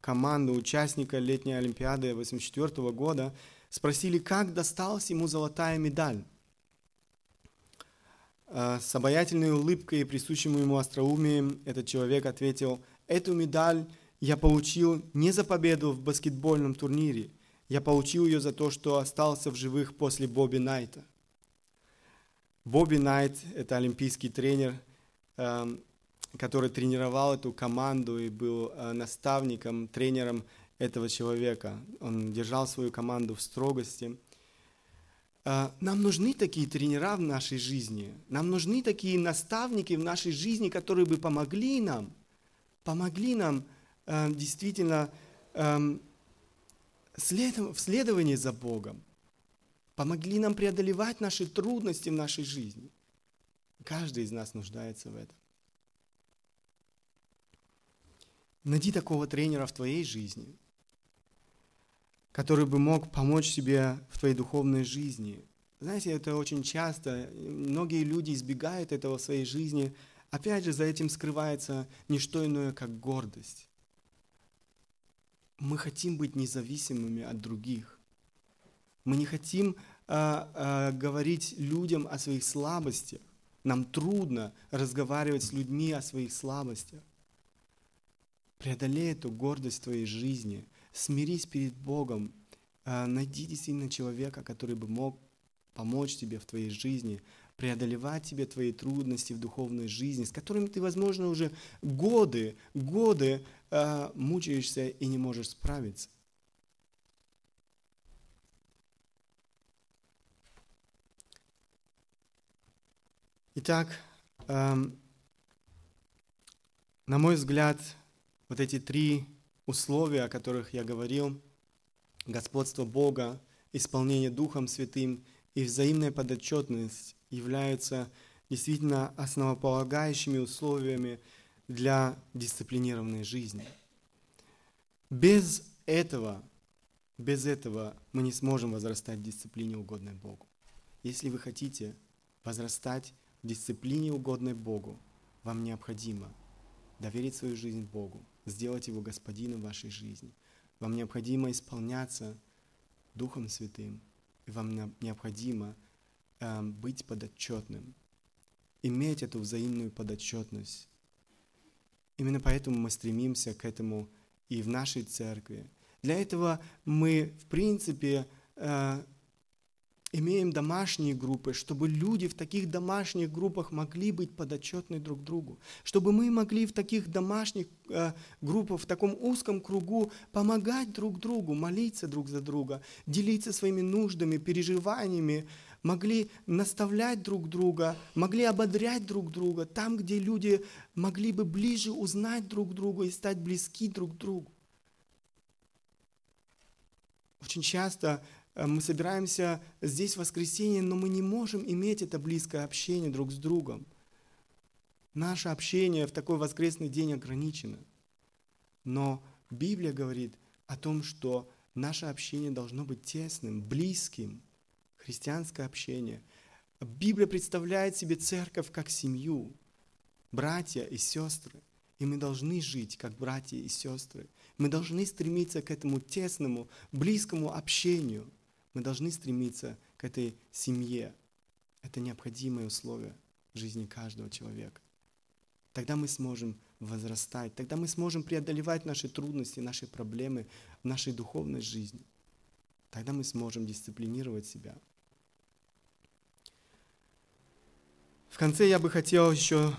команды, участника летней Олимпиады 1984 года, спросили, как досталась ему золотая медаль. Э, с обаятельной улыбкой и присущим ему остроумием этот человек ответил, эту медаль я получил не за победу в баскетбольном турнире, я получил ее за то, что остался в живых после Бобби Найта. Бобби Найт – это олимпийский тренер, эм, который тренировал эту команду и был э, наставником, тренером этого человека. Он держал свою команду в строгости. Э, нам нужны такие тренера в нашей жизни. Нам нужны такие наставники в нашей жизни, которые бы помогли нам, помогли нам э, действительно эм, в следовании за Богом помогли нам преодолевать наши трудности в нашей жизни. Каждый из нас нуждается в этом. Найди такого тренера в твоей жизни, который бы мог помочь тебе в твоей духовной жизни. Знаете, это очень часто, многие люди избегают этого в своей жизни. Опять же, за этим скрывается не что иное, как гордость. Мы хотим быть независимыми от других. Мы не хотим а, а, говорить людям о своих слабостях. Нам трудно разговаривать с людьми о своих слабостях. Преодолей эту гордость твоей жизни. Смирись перед Богом. А, найди действительно человека, который бы мог помочь тебе в твоей жизни, преодолевать тебе твои трудности в духовной жизни, с которыми ты, возможно, уже годы, годы э, мучаешься и не можешь справиться. Итак, эм, на мой взгляд, вот эти три условия, о которых я говорил, господство Бога, исполнение Духом Святым и взаимная подотчетность являются действительно основополагающими условиями для дисциплинированной жизни. Без этого, без этого мы не сможем возрастать в дисциплине, угодной Богу. Если вы хотите возрастать дисциплине, угодной Богу, вам необходимо доверить свою жизнь Богу, сделать Его Господином вашей жизни. Вам необходимо исполняться Духом Святым, и вам необходимо э, быть подотчетным, иметь эту взаимную подотчетность. Именно поэтому мы стремимся к этому и в нашей церкви. Для этого мы, в принципе, э, имеем домашние группы, чтобы люди в таких домашних группах могли быть подотчетны друг другу, чтобы мы могли в таких домашних э, группах, в таком узком кругу помогать друг другу, молиться друг за друга, делиться своими нуждами, переживаниями, могли наставлять друг друга, могли ободрять друг друга, там, где люди могли бы ближе узнать друг друга и стать близки друг другу. Очень часто мы собираемся здесь в воскресенье, но мы не можем иметь это близкое общение друг с другом. Наше общение в такой воскресный день ограничено. Но Библия говорит о том, что наше общение должно быть тесным, близким, христианское общение. Библия представляет себе церковь как семью, братья и сестры. И мы должны жить как братья и сестры. Мы должны стремиться к этому тесному, близкому общению – мы должны стремиться к этой семье. Это необходимое условие в жизни каждого человека. Тогда мы сможем возрастать, тогда мы сможем преодолевать наши трудности, наши проблемы в нашей духовной жизни. Тогда мы сможем дисциплинировать себя. В конце я бы хотел еще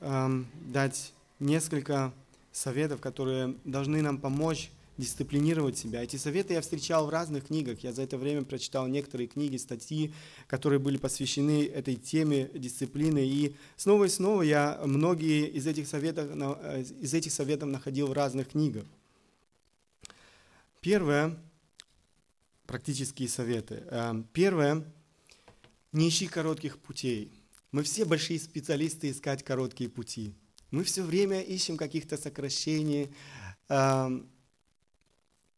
эм, дать несколько советов, которые должны нам помочь дисциплинировать себя. Эти советы я встречал в разных книгах. Я за это время прочитал некоторые книги, статьи, которые были посвящены этой теме дисциплины. И снова и снова я многие из этих советов, э, из этих советов находил в разных книгах. Первое, практические советы. Э, первое, не ищи коротких путей. Мы все большие специалисты искать короткие пути. Мы все время ищем каких-то сокращений, э,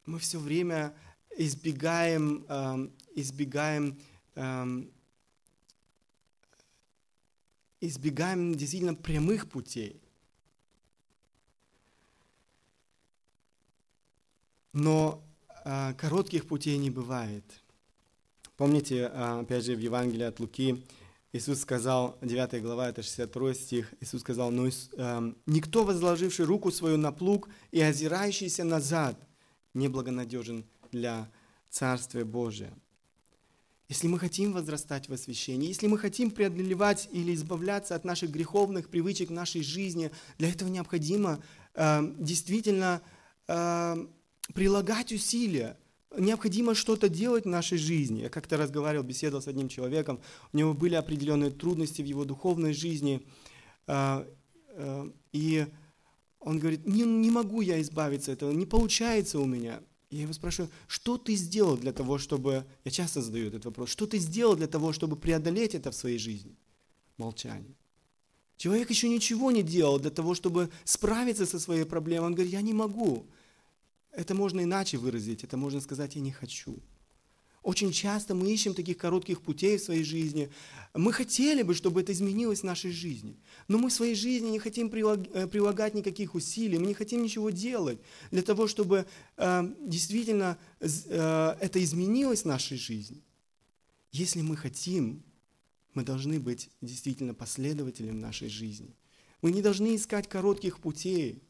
мы все время избегаем, эм, избегаем, эм, избегаем действительно прямых путей. Но э, коротких путей не бывает. Помните, э, опять же, в Евангелии от Луки Иисус сказал, 9 глава, это 62 стих, Иисус сказал, «Но э, никто, возложивший руку свою на плуг и озирающийся назад – неблагонадежен для Царствия Божия. Если мы хотим возрастать в освящении, если мы хотим преодолевать или избавляться от наших греховных привычек в нашей жизни, для этого необходимо э, действительно э, прилагать усилия, необходимо что-то делать в нашей жизни. Я как-то разговаривал, беседовал с одним человеком, у него были определенные трудности в его духовной жизни, э, э, и он говорит, не, не могу я избавиться от этого, не получается у меня. Я его спрашиваю, что ты сделал для того, чтобы... Я часто задаю этот вопрос. Что ты сделал для того, чтобы преодолеть это в своей жизни? Молчание. Человек еще ничего не делал для того, чтобы справиться со своей проблемой. Он говорит, я не могу. Это можно иначе выразить. Это можно сказать, я не хочу. Очень часто мы ищем таких коротких путей в своей жизни. Мы хотели бы, чтобы это изменилось в нашей жизни. Но мы в своей жизни не хотим э, прилагать никаких усилий, мы не хотим ничего делать для того, чтобы э, действительно э, это изменилось в нашей жизни. Если мы хотим, мы должны быть действительно последователем нашей жизни. Мы не должны искать коротких путей.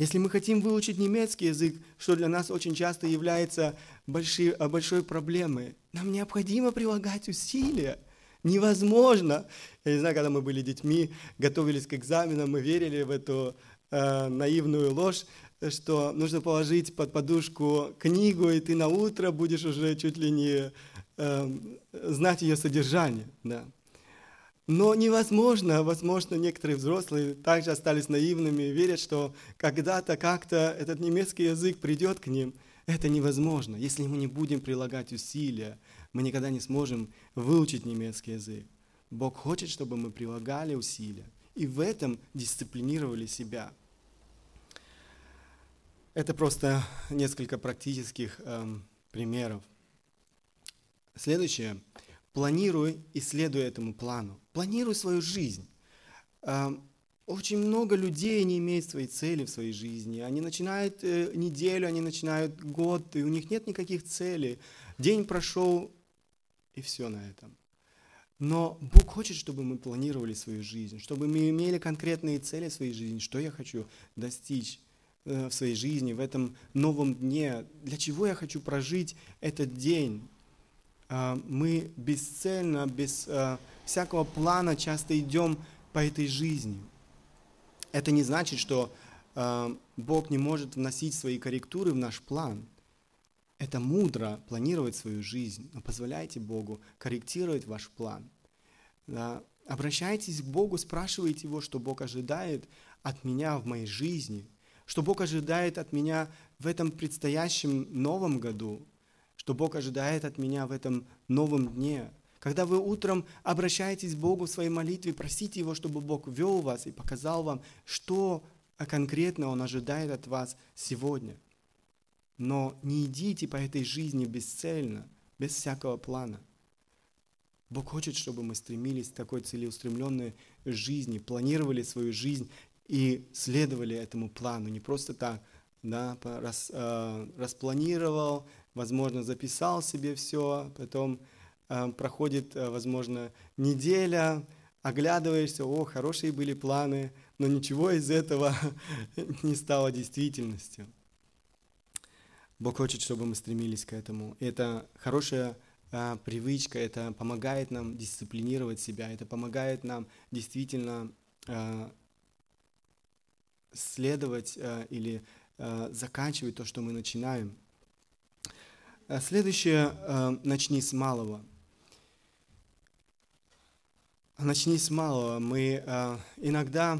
Если мы хотим выучить немецкий язык, что для нас очень часто является большой, большой проблемой, нам необходимо прилагать усилия. Невозможно. Я не знаю, когда мы были детьми, готовились к экзаменам, мы верили в эту э, наивную ложь, что нужно положить под подушку книгу, и ты на утро будешь уже чуть ли не э, знать ее содержание. Да. Но невозможно, возможно, некоторые взрослые также остались наивными, верят, что когда-то как-то этот немецкий язык придет к ним. Это невозможно. Если мы не будем прилагать усилия, мы никогда не сможем выучить немецкий язык. Бог хочет, чтобы мы прилагали усилия и в этом дисциплинировали себя. Это просто несколько практических эм, примеров. Следующее. Планируй и следуй этому плану. Планируй свою жизнь. Очень много людей не имеют своей цели в своей жизни. Они начинают э, неделю, они начинают год, и у них нет никаких целей. День прошел, и все на этом. Но Бог хочет, чтобы мы планировали свою жизнь, чтобы мы имели конкретные цели в своей жизни, что я хочу достичь Э, в своей жизни, в этом новом дне, для чего я хочу прожить этот день. А, мы бесцельно, без э, всякого плана часто идем по этой жизни. Это не значит, что э, Бог не может вносить свои корректуры в наш план. Это мудро планировать свою жизнь, но позволяйте Богу корректировать ваш план. Обращайтесь к Богу, спрашивайте Его, что Бог ожидает от меня в моей жизни – что Бог ожидает от меня в этом предстоящем новом году, что Бог ожидает от меня в этом новом дне. Когда вы утром обращаетесь к Богу в своей молитве, просите Его, чтобы Бог вел вас и показал вам, что конкретно Он ожидает от вас сегодня. Но не идите по этой жизни бесцельно, без всякого плана. Бог хочет, чтобы мы стремились к такой целеустремленной жизни, планировали свою жизнь и следовали этому плану, не просто так, да, рас, э, распланировал, возможно, записал себе все, потом э, проходит, э, возможно, неделя, оглядываешься, о, хорошие были планы, но ничего из этого не стало действительностью. Бог хочет, чтобы мы стремились к этому. Это хорошая э, привычка, это помогает нам дисциплинировать себя, это помогает нам действительно э, следовать э, или э, заканчивать то, что мы начинаем. Э, следующее, начни с малого. Начни с малого. Мы иногда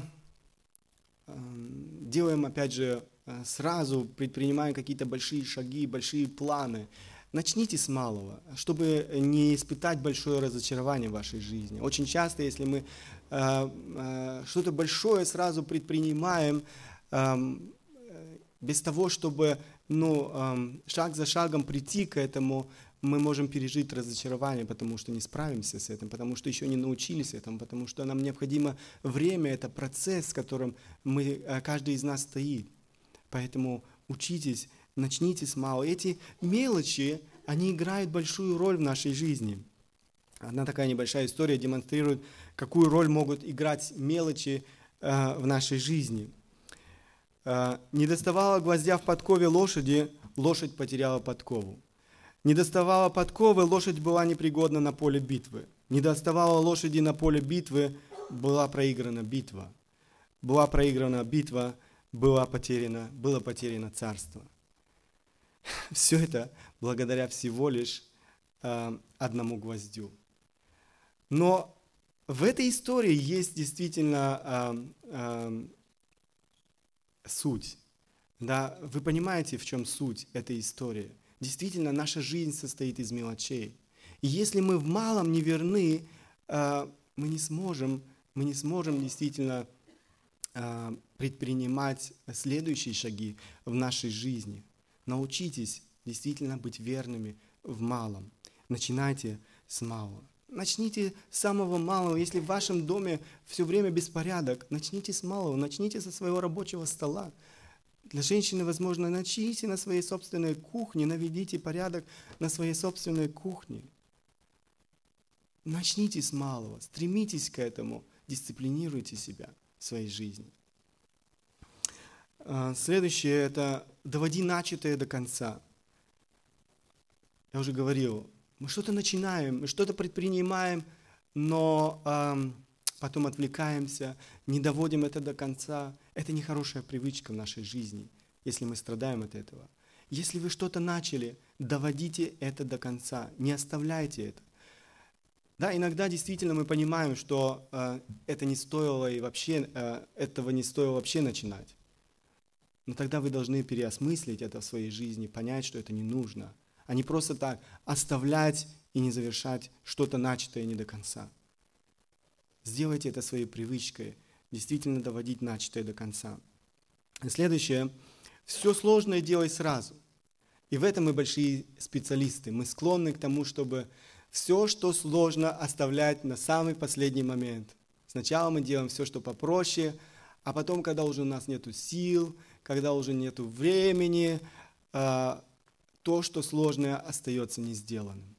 делаем, опять же, сразу предпринимаем какие-то большие шаги, большие планы. Начните с малого, чтобы не испытать большое разочарование в вашей жизни. Очень часто, если мы э, э, что-то большое сразу предпринимаем, э, без того, чтобы ну, э, шаг за шагом прийти к этому, мы можем пережить разочарование, потому что не справимся с этим, потому что еще не научились этому, потому что нам необходимо время, это процесс, в котором мы, э, каждый из нас стоит. Поэтому учитесь начните с малого. Эти мелочи, они играют большую роль в нашей жизни. Одна такая небольшая история демонстрирует, какую роль могут играть мелочи э, в нашей жизни. Э, не доставала гвоздя в подкове лошади, лошадь потеряла подкову. Не доставала подковы, лошадь была непригодна на поле битвы. Не доставала лошади на поле битвы, была проиграна битва. Была проиграна битва, была потеряна, было потеряно царство. Все это благодаря всего лишь э, одному гвоздю. Но в этой истории есть действительно э, э, суть. Да? Вы понимаете, в чем суть этой истории? Действительно, наша жизнь состоит из мелочей. И если мы в малом не верны, э, мы не сможем, мы не сможем действительно э, предпринимать следующие шаги в нашей жизни – Научитесь действительно быть верными в малом. Начинайте с малого. Начните с самого малого. Если в вашем доме все время беспорядок, начните с малого, начните со своего рабочего стола. Для женщины, возможно, начните на своей собственной кухне, наведите порядок на своей собственной кухне. Начните с малого, стремитесь к этому, дисциплинируйте себя в своей жизни. А, следующее – это доводи начатое до конца. Я уже говорил, мы что-то начинаем, мы что-то предпринимаем, но э, потом отвлекаемся, не доводим это до конца. Это нехорошая привычка в нашей жизни, если мы страдаем от этого. Если вы что-то начали, доводите это до конца, не оставляйте это. Да, иногда действительно мы понимаем, что э, это не стоило и вообще, э, этого не стоило вообще начинать. Но тогда вы должны переосмыслить это в своей жизни, понять, что это не нужно, а не просто так оставлять и не завершать что-то начатое не до конца. Сделайте это своей привычкой, действительно доводить начатое до конца. И следующее, все сложное делай сразу. И в этом мы большие специалисты. Мы склонны к тому, чтобы все, что сложно, оставлять на самый последний момент. Сначала мы делаем все, что попроще, а потом, когда уже у нас нет сил, когда уже нет времени, а, то, что сложное, остается не сделанным.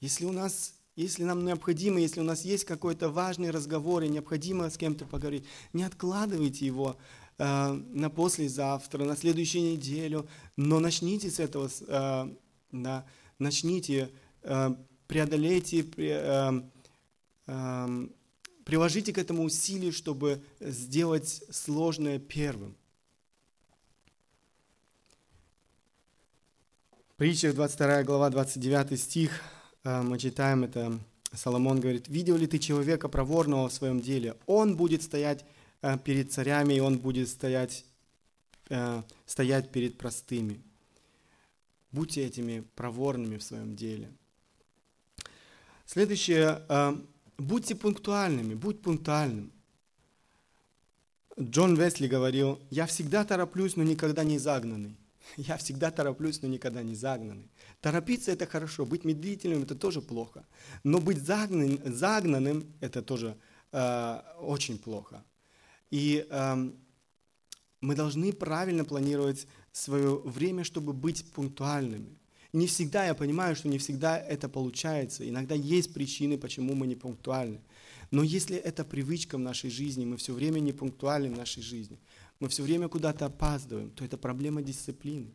Если у нас если нам необходимо, если у нас есть какой-то важный разговор и необходимо с кем-то поговорить, не откладывайте его э, на послезавтра, на следующую неделю, но начните с этого, э, да, начните Э, преодолейте, э, э, приложите к этому усилие, чтобы сделать сложное первым. Притча 22 глава, 29 стих, мы читаем это, Соломон говорит, «Видел ли ты человека проворного в своем деле? Он будет стоять перед царями, и он будет стоять, стоять перед простыми». Будьте этими проворными в своем деле – Следующее, э, будьте пунктуальными, будь пунктуальным. Джон Весли говорил, я всегда тороплюсь, но никогда не загнанный. Я всегда тороплюсь, но никогда не загнанный. Торопиться это хорошо, быть медлительным это тоже плохо. Но быть загнанным, загнанным это тоже э, очень плохо. И э, мы должны правильно планировать свое время, чтобы быть пунктуальными. Не всегда я понимаю, что не всегда это получается. Иногда есть причины, почему мы не пунктуальны. Но если это привычка в нашей жизни, мы все время не пунктуальны в нашей жизни, мы все время куда-то опаздываем, то это проблема дисциплины.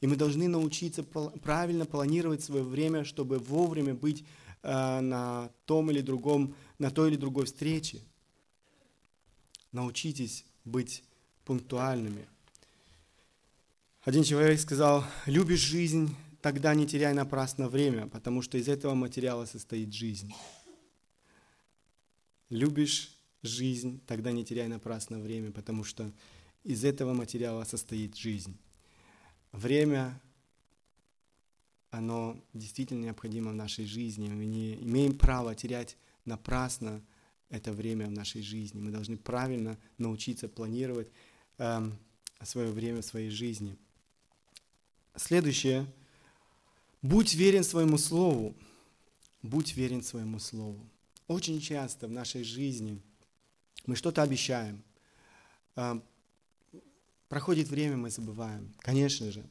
И мы должны научиться правильно планировать свое время, чтобы вовремя быть э, на том или другом, на той или другой встрече. Научитесь быть пунктуальными. Один человек сказал, любишь жизнь, тогда не теряй напрасно время, потому что из этого материала состоит жизнь. Любишь жизнь, тогда не теряй напрасно время, потому что из этого материала состоит жизнь. Время, оно действительно необходимо в нашей жизни. Мы не имеем права терять напрасно это время в нашей жизни. Мы должны правильно научиться планировать э, свое время в своей жизни. Следующее. Будь верен своему слову. Будь верен своему слову. Очень часто в нашей жизни мы что-то обещаем. А, проходит время, мы забываем. Конечно же,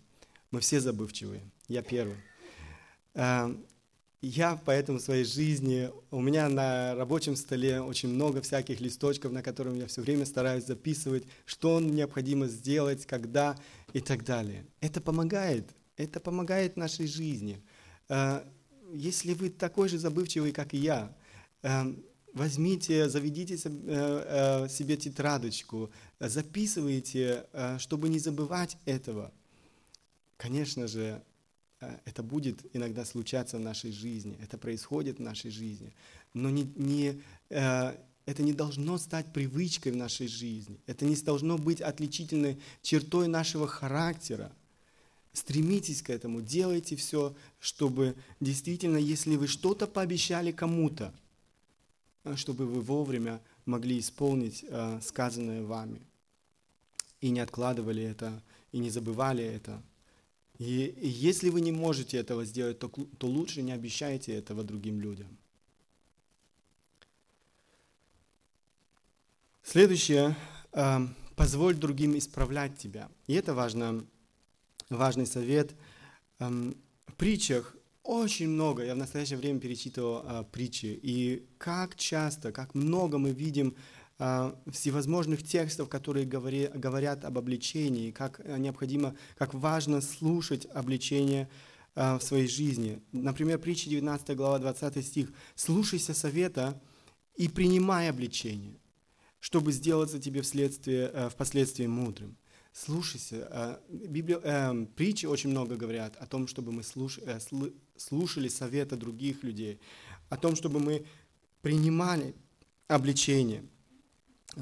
мы все забывчивые. Я первый. А, я поэтому в своей жизни, у меня на рабочем столе очень много всяких листочков, на которых я все время стараюсь записывать, что необходимо сделать, когда и так далее. Это помогает, это помогает нашей жизни. А, если вы такой же забывчивый, как и я, возьмите, заведите э, э, себе тетрадочку, записывайте, а, чтобы не забывать этого. Конечно же, Э, это будет иногда случаться в нашей жизни, это происходит в нашей жизни, но не, не, э, это не должно стать привычкой в нашей жизни, это не должно быть отличительной чертой нашего характера. Стремитесь к этому, делайте все, чтобы действительно, если вы что-то пообещали кому-то, э, чтобы вы вовремя могли исполнить сказанное вами. И не откладывали это, и не забывали это. И если вы не можете этого сделать, то, то лучше не обещайте этого другим людям. Следующее. Э, позволь другим исправлять тебя. И это важно, важный совет. Эм, в притчах очень много, я в настоящее время перечитывал э, притчи, и как часто, как много мы видим а, всевозможных текстов, которые говори, говорят об обличении, как необходимо, как важно слушать обличение а, в своей жизни. Например, притча 19 глава 20 стих. «Слушайся совета и принимай обличение, чтобы сделаться тебе вследствие, э, впоследствии мудрым». Слушайся. Э, Библия, э, притчи очень много говорят о том, чтобы мы слуш, э, слушали совета других людей, о том, чтобы мы принимали обличение.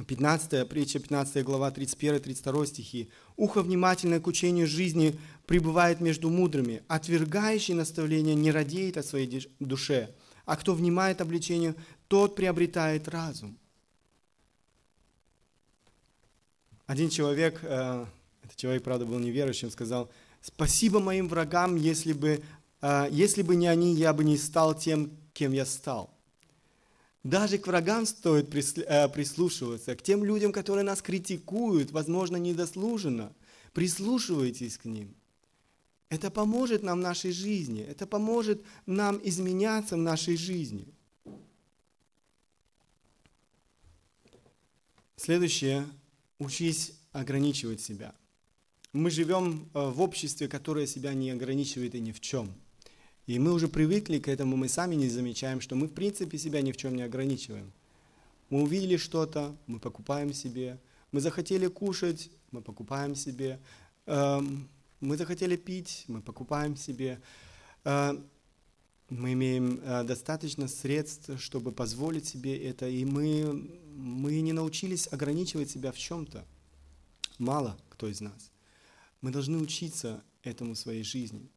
15 притча, 15 глава, 31-32 стихи. «Ухо внимательное к учению жизни пребывает между мудрыми, отвергающий наставление не радеет о своей душе, а кто внимает обличению, тот приобретает разум». Один человек, э, этот человек, правда, был неверующим, сказал, «Спасибо моим врагам, если бы, э, если бы не они, я бы не стал тем, кем я стал». Даже к врагам стоит э, прислушиваться, к тем людям, которые нас критикуют, возможно, недослуженно. Прислушивайтесь к ним. Это поможет нам в нашей жизни, это поможет нам изменяться в нашей жизни. Следующее. Учись ограничивать себя. Мы живем э, в обществе, которое себя не ограничивает и ни в чем – и мы уже привыкли к этому, мы сами не замечаем, что мы в принципе себя ни в чем не ограничиваем. Мы увидели что-то, мы покупаем себе. Мы захотели кушать, мы покупаем себе. Эм, мы захотели пить, мы покупаем себе. Мы имеем э, достаточно средств, чтобы позволить себе это, и мы, мы не научились ограничивать себя в чем-то. Мало кто из нас. Мы должны учиться этому в своей жизни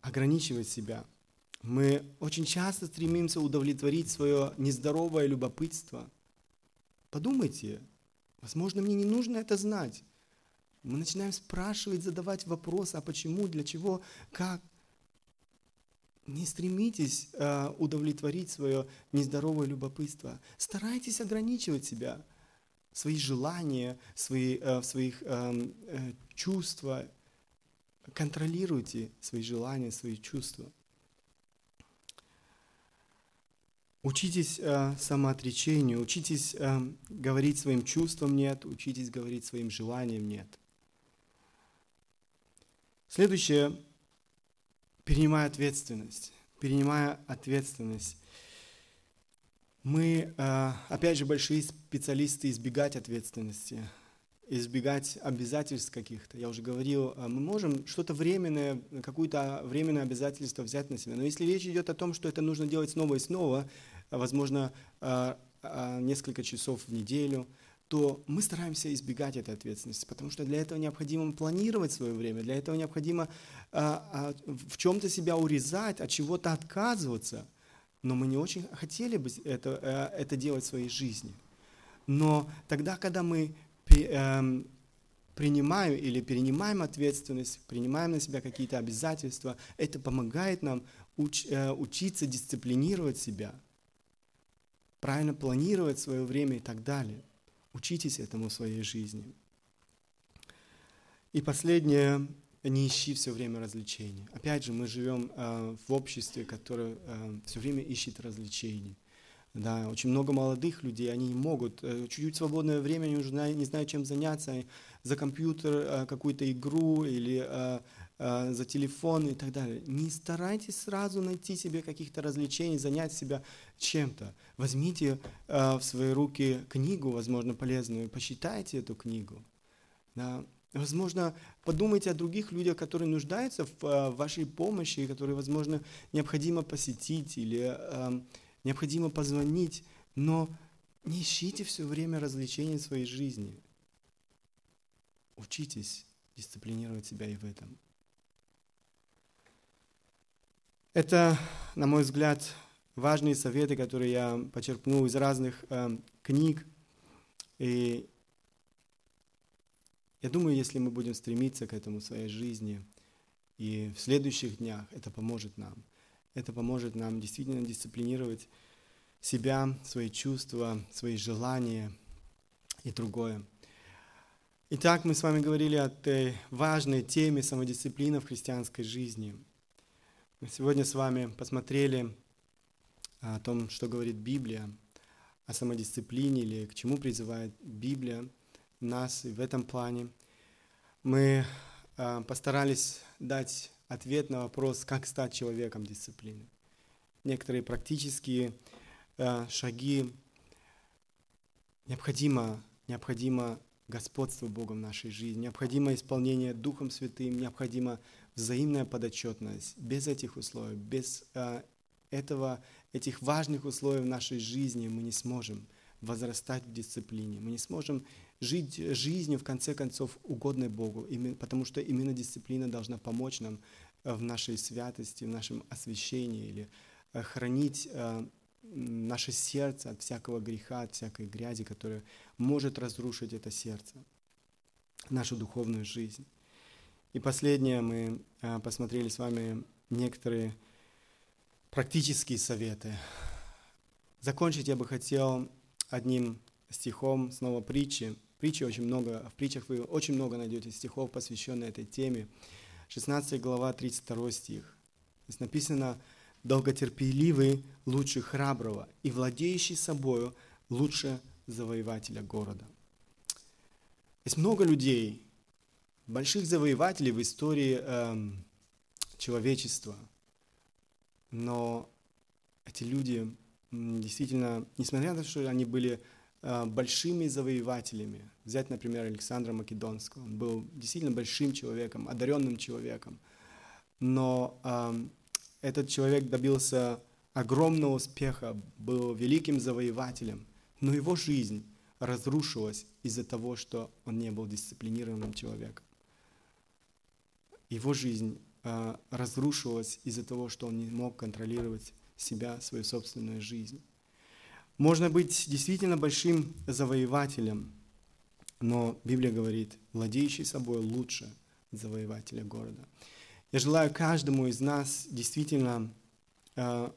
ограничивать себя. Мы очень часто стремимся удовлетворить свое нездоровое любопытство. Подумайте, возможно, мне не нужно это знать. Мы начинаем спрашивать, задавать вопросы, а почему, для чего, как. Не стремитесь э, удовлетворить свое нездоровое любопытство. Старайтесь ограничивать себя, свои желания, свои, э, своих э, э, чувства Контролируйте свои желания, свои чувства. Учитесь э, самоотречению, учитесь э, говорить своим чувствам нет, учитесь говорить своим желаниям нет. Следующее, перенимая ответственность. Перенимая ответственность. Мы, э, опять же, большие специалисты избегать ответственности избегать обязательств каких-то. Я уже говорил, а, мы можем что-то временное, какое-то временное обязательство взять на себя. Но если речь идет о том, что это нужно делать снова и снова, возможно, а, несколько часов в неделю, то мы стараемся избегать этой ответственности, потому что для этого необходимо планировать свое время, для этого необходимо в чем-то себя урезать, от чего-то отказываться. Но мы не очень хотели бы это, это делать в своей жизни. Но тогда, когда мы Эм, принимаем или перенимаем ответственность, принимаем на себя какие-то обязательства, это помогает нам уч, э, учиться дисциплинировать себя, правильно планировать свое время и так далее. Учитесь этому в своей жизни. И последнее, не ищи все время развлечений. Опять же, мы живем э, в обществе, которое э, все время ищет развлечений. Да, очень много молодых людей, они не могут, э, чуть-чуть свободное время, они уже не знают, чем заняться, за компьютер э, какую-то игру или э, за телефон и так далее. Не старайтесь сразу найти себе каких-то развлечений, занять себя чем-то. Возьмите в свои руки книгу, возможно, полезную, посчитайте эту книгу. Да. Возможно, подумайте о других людях, которые нуждаются в вашей помощи, которые, возможно, необходимо посетить или необходимо позвонить, но не ищите все время развлечений в своей жизни. Учитесь дисциплинировать себя и в этом. Это, на мой взгляд, важные советы, которые я почерпнул из разных э, книг. И я думаю, если мы будем стремиться к этому в своей жизни, и в следующих днях это поможет нам – это поможет нам действительно дисциплинировать себя, свои чувства, свои желания и другое. Итак, мы с вами говорили о этой важной теме самодисциплины в христианской жизни. Сегодня с вами посмотрели о том, что говорит Библия, о самодисциплине или к чему призывает Библия нас в этом плане. Мы а, постарались дать ответ на вопрос, как стать человеком дисциплины. Некоторые практические э, шаги необходимо, необходимо господство Бога в нашей жизни, необходимо исполнение Духом Святым, необходимо взаимная подотчетность. Без этих условий, без э, этого, этих важных условий в нашей жизни, мы не сможем возрастать в дисциплине. Мы не сможем жить жизнью, в конце концов, угодной Богу, потому что именно дисциплина должна помочь нам э, в нашей святости, в нашем освящении или э, хранить э, наше сердце от всякого греха, от всякой грязи, которая может разрушить это сердце, нашу духовную жизнь. И последнее, мы посмотрели с вами некоторые практические советы. Закончить я бы хотел одним стихом снова притчи. Притчи очень много, в притчах вы очень много найдете стихов, посвященных этой теме. 16 глава, 32 стих. Здесь написано «Долготерпеливый лучше храброго, и владеющий собою лучше завоевателя города». Есть много людей, больших завоевателей в истории эм, человечества, но эти люди действительно, несмотря на то, что они были э, большими завоевателями, взять, например, Александра Македонского, он был действительно большим человеком, одаренным человеком, но э, этот человек добился огромного успеха, был великим завоевателем, но его жизнь разрушилась из-за того, что он не был дисциплинированным человеком. Его жизнь э, разрушилась из-за того, что он не мог контролировать себя, свою собственную жизнь. Можно быть действительно большим завоевателем, но Библия говорит, владеющий собой лучше завоевателя города. Я желаю каждому из нас действительно э,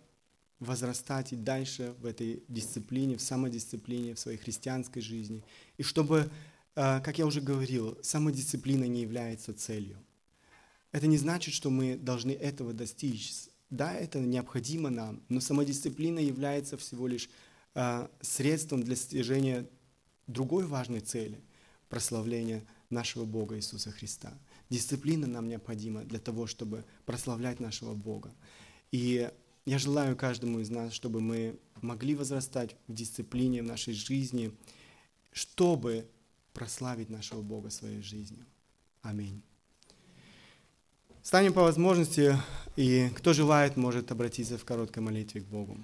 возрастать и дальше в этой дисциплине, в самодисциплине, в своей христианской жизни. И чтобы, э, как я уже говорил, самодисциплина не является целью. Это не значит, что мы должны этого достичь да, это необходимо нам, но самодисциплина является всего лишь э, средством для достижения другой важной цели – прославления нашего Бога Иисуса Христа. Дисциплина нам необходима для того, чтобы прославлять нашего Бога. И я желаю каждому из нас, чтобы мы могли возрастать в дисциплине в нашей жизни, чтобы прославить нашего Бога своей жизнью. Аминь. Станем по возможности, и кто желает, может обратиться в короткой молитве к Богу.